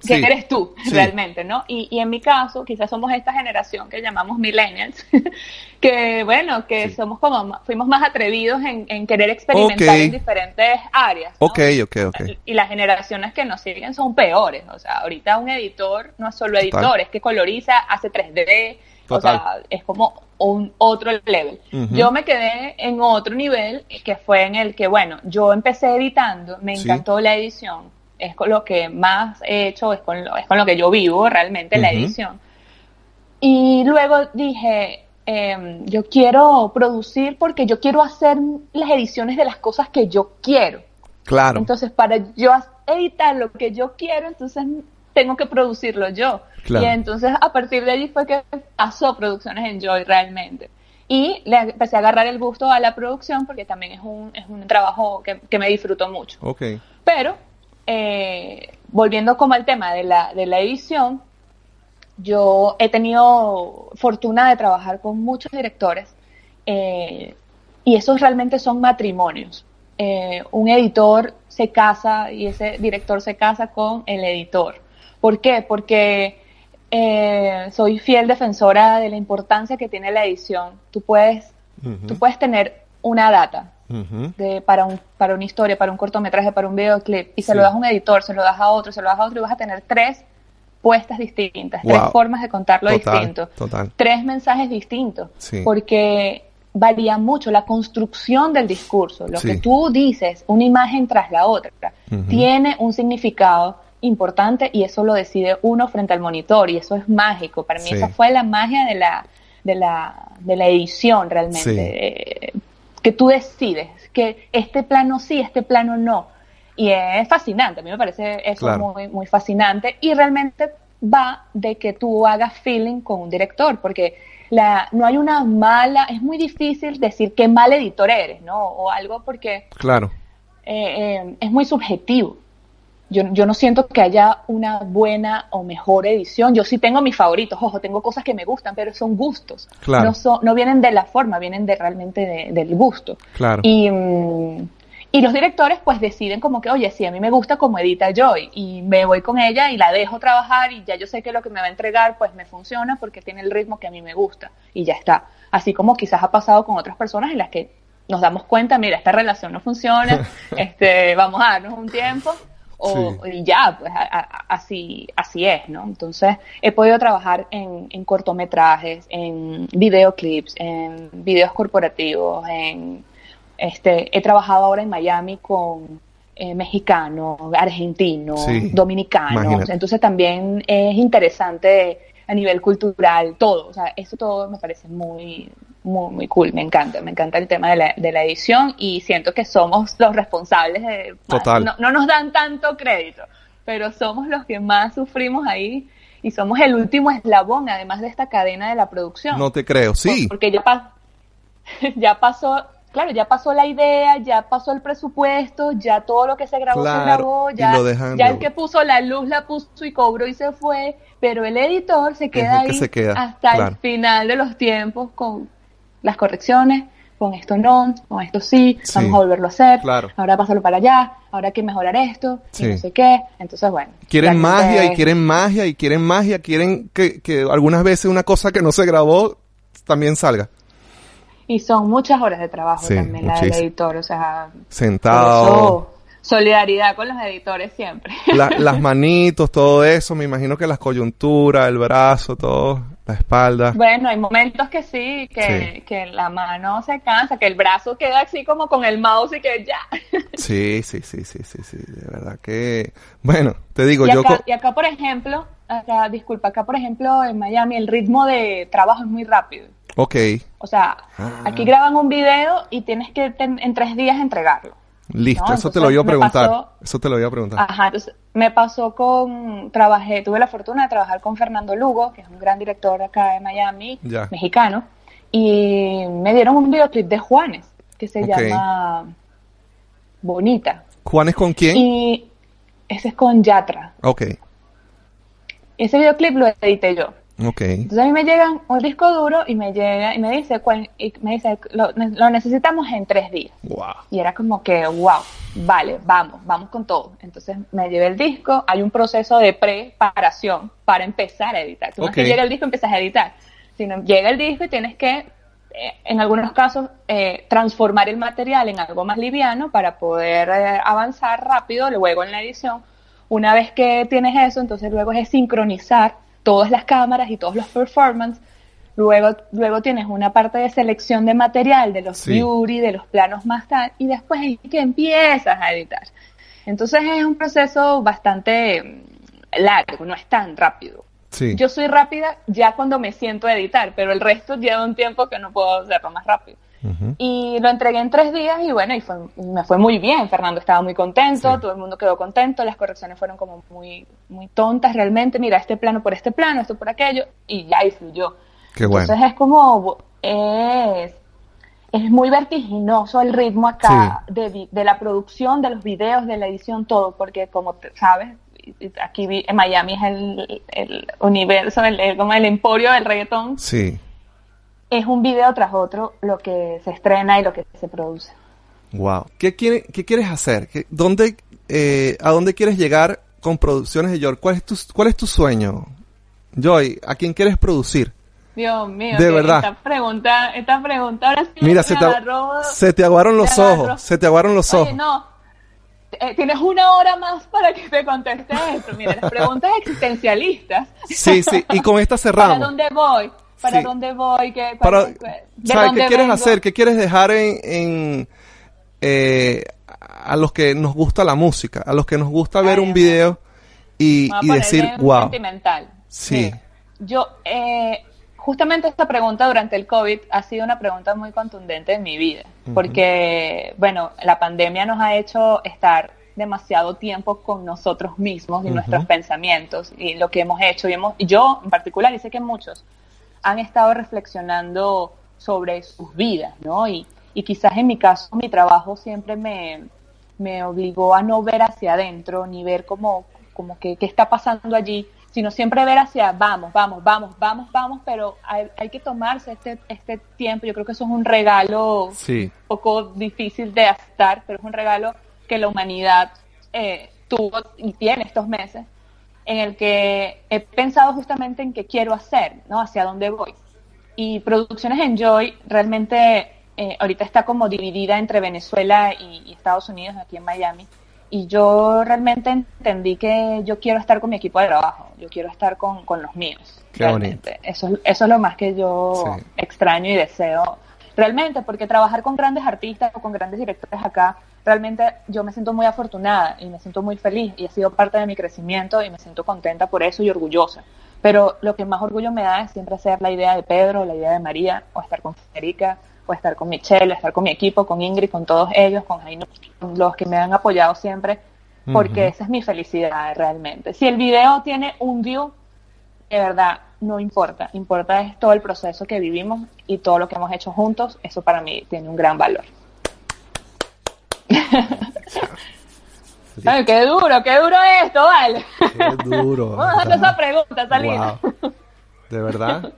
¿Quién eres tú realmente, no? Y, y, en mi caso, quizás somos esta generación que llamamos millennials, <laughs> que bueno, que somos como, fuimos más atrevidos en, en querer experimentar en diferentes áreas. Ok, ok, ok. Y las generaciones que nos siguen son peores. O sea, ahorita un editor no es solo editor, es que coloriza, hace 3D, o sea, es como un otro level. Yo me quedé en otro nivel, que fue en el que, bueno, yo empecé editando, me encantó la edición es con lo que más he hecho, es con lo, es con lo que yo vivo realmente la edición. Y luego dije, em, yo quiero producir porque yo quiero hacer las ediciones de las cosas que yo quiero. Claro. Entonces, para yo editar lo que yo quiero, entonces tengo que producirlo yo. Y entonces, a partir de allí fue que pasó Producciones Enjoy realmente. Y le empecé a agarrar el gusto a la producción porque también es un, es un trabajo que, que me disfruto mucho. Okay. Pero eh, volviendo como al tema de la, de la edición, yo he tenido fortuna de trabajar con muchos directores eh, y esos realmente son matrimonios. Eh, un editor se casa y ese director se casa con el editor. ¿Por qué? Porque soy fiel defensora de la importancia que tiene la edición. Tú puedes, tú puedes tener una data, de, para, un, para una historia, para un cortometraje, para un videoclip, y se lo das a un editor, se lo das a otro, se lo das a otro, y vas a tener tres puestas distintas, tres formas de contarlo distinto, tres mensajes distintos, porque varía mucho la construcción del discurso, lo que tú dices, una imagen tras la otra, tiene un significado importante y eso lo decide uno frente al monitor y eso es mágico. Para mí esa fue la magia de la, de la, de la edición realmente. Eh, que tú decides que este plano sí, este plano no. Y es fascinante, a mí me parece eso muy, muy fascinante y realmente va de que tú hagas feeling con un director, porque la, no hay una mala, es muy difícil decir qué mal editor eres, ¿no? O algo porque claro. Eh, eh, es muy subjetivo. Yo, yo no siento que haya una buena o mejor edición. Yo sí tengo mis favoritos, ojo, tengo cosas que me gustan, pero son gustos. Claro. No, son, no vienen de la forma, vienen de realmente de- del gusto. Claro. Y, mm, y los directores pues deciden como que, oye, sí, a mí me gusta como edita Joy y me voy con ella y la dejo trabajar y ya yo sé que lo que me va a entregar pues me funciona porque tiene el ritmo que a mí me gusta y ya está. Así como quizás ha pasado con otras personas en las que nos damos cuenta, mira, esta relación no funciona, <laughs> este, vamos a darnos un tiempo o, Sí. y ya, pues a- a- así, así es, ¿no? Entonces he podido trabajar en, en cortometrajes, en videoclips, en videos corporativos, en este, he trabajado ahora en Miami con eh, mexicanos, argentinos, Sí, dominicanos, imagínate. entonces también es interesante a nivel cultural, todo, o sea, eso todo me parece muy, muy, muy cool, me encanta, me encanta el tema de la, de la edición y siento que somos los responsables de... Total. No, no nos dan tanto crédito, pero somos los que más sufrimos ahí y somos el último eslabón, además de esta cadena de la producción. No te creo. Sí. Porque ya, pa- <laughs> ya pasó, claro, ya pasó la idea, ya pasó el presupuesto, ya todo lo que se grabó Claro, se grabó, ya, dejan el que puso la luz la puso y cobró y se fue, pero el editor se queda que ahí se queda, hasta claro. el final de los tiempos con las correcciones, con esto no, con esto sí, Sí, vamos a volverlo a hacer, claro. ahora pásalo para allá, ahora hay que mejorar esto, Sí. y no sé qué, entonces bueno. Quieren magia y quieren magia y quieren magia, quieren que, que algunas veces una cosa que no se grabó también salga. Y son muchas horas de trabajo Sí, también la del muchísimo. editor, o sea, Sentado, solidaridad con los editores siempre. la- las <laughs> manitos, todo eso, me imagino que las coyunturas, el brazo, todo, la espalda. Bueno, hay momentos que sí, que, Sí. que la mano se cansa, que el brazo queda así como con el mouse y que ya. <laughs> Sí, sí, sí, sí, sí, sí, de verdad que, bueno, te digo, Y yo, acá, y acá, por ejemplo, acá, disculpa, acá, por ejemplo, en Miami el ritmo de trabajo es muy rápido. ok, O sea, Ah. aquí graban un video y tienes que ten- en tres días entregarlo. Listo, No, eso te lo iba a preguntar, pasó- eso te lo iba a preguntar. Ajá, entonces me pasó con, trabajé, tuve la fortuna de trabajar con Fernando Lugo, que es un gran director acá de Miami, Ya. mexicano, y me dieron un videoclip de Juanes, que se llama Bonita. ¿Juan es con quién? Y ese es con Yatra. Ok, Ese videoclip lo edité yo. Ok, Entonces a mí me llegan un disco duro y me llega y me dice, cuál- y me dice lo, lo necesitamos en tres días. wow, Y era como que, wow, vale, vamos, vamos con todo. Entonces me llevé el disco, hay un proceso de preparación para empezar a editar. Tú no es que llega el disco empiezas a editar, sino llega el disco y tienes que, eh, en algunos casos, eh, transformar el material en algo más liviano para poder eh, avanzar rápido luego en la edición. Una vez que tienes eso, entonces luego es sincronizar todas las cámaras y todos los performances Luego, luego tienes una parte de selección de material, de los Sí. beauty, de los planos más tal, y después ahí que empiezas a editar. Entonces es un proceso bastante mm, largo, no es tan rápido. sí, Yo soy rápida ya cuando me siento a editar, pero el resto lleva un tiempo que no puedo hacerlo más rápido. Y lo entregué en tres días y bueno, y fue, me fue muy bien. Fernando estaba muy contento, Sí. todo el mundo quedó contento, las correcciones fueron como muy, muy tontas realmente. Mira, este plano por este plano, esto por aquello, y ya y fluyó. qué bueno, Entonces es como, es, es muy vertiginoso el ritmo acá de, vi- de la producción, de los videos, de la edición, todo, porque como te- sabes, aquí vi- en Miami es el, el universo, el, el- como el emporio del reggaetón, sí, es un video tras otro lo que se estrena y lo que se produce. wow. ¿Qué, quiere, qué quieres hacer? ¿Qué- dónde, eh, ¿A dónde quieres llegar con producciones de York? ¿Cuál es tu, cuál es tu sueño? Joy, ¿a quién quieres producir? Dios mío, De verdad. Esta pregunta, esta pregunta ahora sí Mira, me se te, agarró- se te aguaron los agarró. ojos, se te aguaron los Oye, ojos. no. Eh, tienes una hora más para que te conteste esto. Mira, las preguntas existencialistas. Sí, sí, y con esta <laughs> ¿Para cerramos. dónde voy? ¿Para Sí. dónde voy? ¿Qué, Para, de ¿Sabes dónde qué quieres vengo? hacer? ¿Qué quieres dejar en, en, eh, a los que nos gusta la música? A los que nos gusta ver Ay, un video y, decir, wow. sentimental. Sí. Yo, eh, justamente esta pregunta durante el COVID ha sido una pregunta muy contundente en mi vida, porque, bueno, la pandemia nos ha hecho estar demasiado tiempo con nosotros mismos y nuestros pensamientos y lo que hemos hecho y hemos, y yo en particular y sé que muchos han estado reflexionando sobre sus vidas, ¿no? Y, y quizás en mi caso mi trabajo siempre me, me obligó a no ver hacia adentro, ni ver como, como que qué está pasando allí, sino siempre ver hacia vamos, vamos, vamos, vamos, vamos, pero hay, hay, que tomarse este, este tiempo. Yo creo que eso es un regalo sí. un poco difícil de aceptar, pero es un regalo que la humanidad eh, tuvo y tiene estos meses, en el que he pensado justamente en qué quiero hacer, ¿no? Hacia dónde voy. Y Producciones Enjoy realmente eh, ahorita está como dividida entre Venezuela y, y Estados Unidos, aquí en Miami y yo realmente entendí que yo quiero estar con mi equipo de trabajo, yo quiero estar con, con los míos. Qué realmente. bonito. Eso, eso es lo más que yo Sí. extraño y deseo. Realmente, porque trabajar con grandes artistas o con grandes directores acá, realmente yo me siento muy afortunada y me siento muy feliz y ha sido parte de mi crecimiento y me siento contenta por eso y orgullosa. Pero lo que más orgullo me da es siempre ser la idea de Pedro, la idea de María, o estar con Federica, o estar con Michelle, o estar con mi equipo, con Ingrid, con todos ellos, con Jaino, los que me han apoyado siempre, porque esa es mi felicidad realmente. Si el video tiene un view, de verdad, no importa. Importa es todo el proceso que vivimos y todo lo que hemos hecho juntos. Eso para mí tiene un gran valor. <laughs> Ay, qué duro, qué duro esto, vale. Qué duro. <laughs> Vamos a hacer esa pregunta, Salina. Wow. De verdad.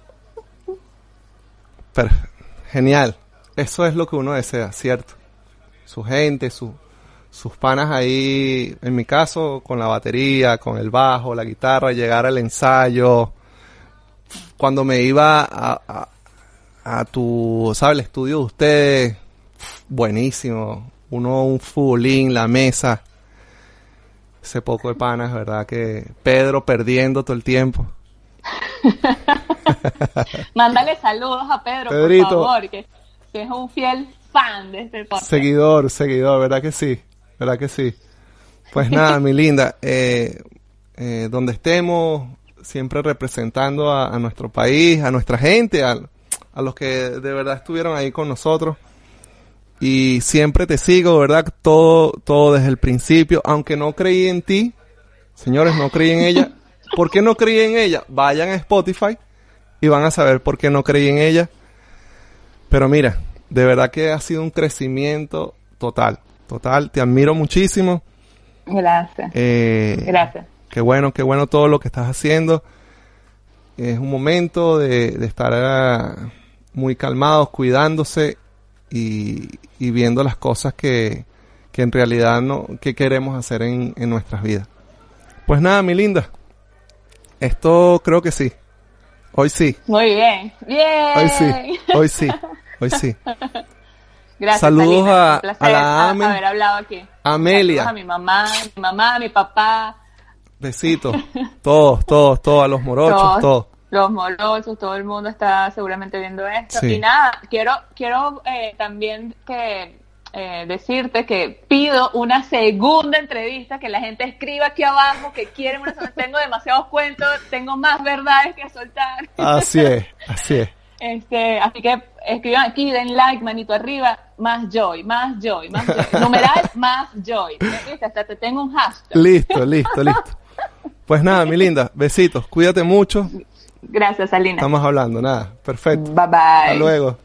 Pero, genial. Eso es lo que uno desea, ¿cierto? Su gente, su, sus panas ahí, en mi caso, con la batería, con el bajo, la guitarra, llegar al ensayo. Cuando me iba a, a, a tu, ¿sabes? El estudio de ustedes, buenísimo. Uno, un futbolín, la mesa. Ese poco de panas, ¿verdad? Que Pedro perdiendo todo el tiempo. <laughs> Mándale saludos a Pedro, Pedrito. por favor, que, que es un fiel fan de este podcast. Seguidor, seguidor, ¿verdad que sí? ¿Verdad que sí? Pues nada, mi linda, <laughs> eh, eh, donde estemos, siempre representando a, a nuestro país, a nuestra gente, a, a los que de verdad estuvieron ahí con nosotros. Y siempre te sigo, ¿verdad? Todo, todo desde el principio, aunque no creí en ti, señores, no creí en ella. <laughs> ¿Por qué no creí en ella? Vayan a Spotify y van a saber por qué no creí en ella. Pero mira, de verdad que ha sido un crecimiento total, total. Te admiro muchísimo. Gracias, Eh, gracias. Qué bueno, qué bueno todo lo que estás haciendo. Es un momento de, de estar ah, muy calmados, cuidándose y, y viendo las cosas que, que en realidad no, que queremos hacer en, en nuestras vidas. Pues nada, mi linda. Esto creo que sí. Hoy sí. Muy bien, bien. Hoy sí. Hoy sí. Hoy sí. <laughs> Gracias, Saludos a- placer a la a- Ame. haber hablado aquí. Amelia. Saludos a mi mamá, mi mamá, mi papá, Besitos. Todos, todos, todos, a los morochos, todos, todos. Los morosos, todo el mundo está seguramente viendo esto. Sí. Y nada, quiero, quiero eh, también que eh, decirte que pido una segunda entrevista, que la gente escriba aquí abajo que quieren una segunda. Tengo demasiados cuentos, tengo más verdades que soltar. Así es, así es. Este, así que escriban aquí, den like, manito arriba, más joy, más joy, más joy. Numeral, <laughs> más joy. ¿Viste? Hasta te tengo un hashtag. Listo, listo, listo. Pues nada, mi linda, besitos. Cuídate mucho. Gracias, Alina. Estamos hablando, nada. Perfecto. Bye bye. Hasta luego.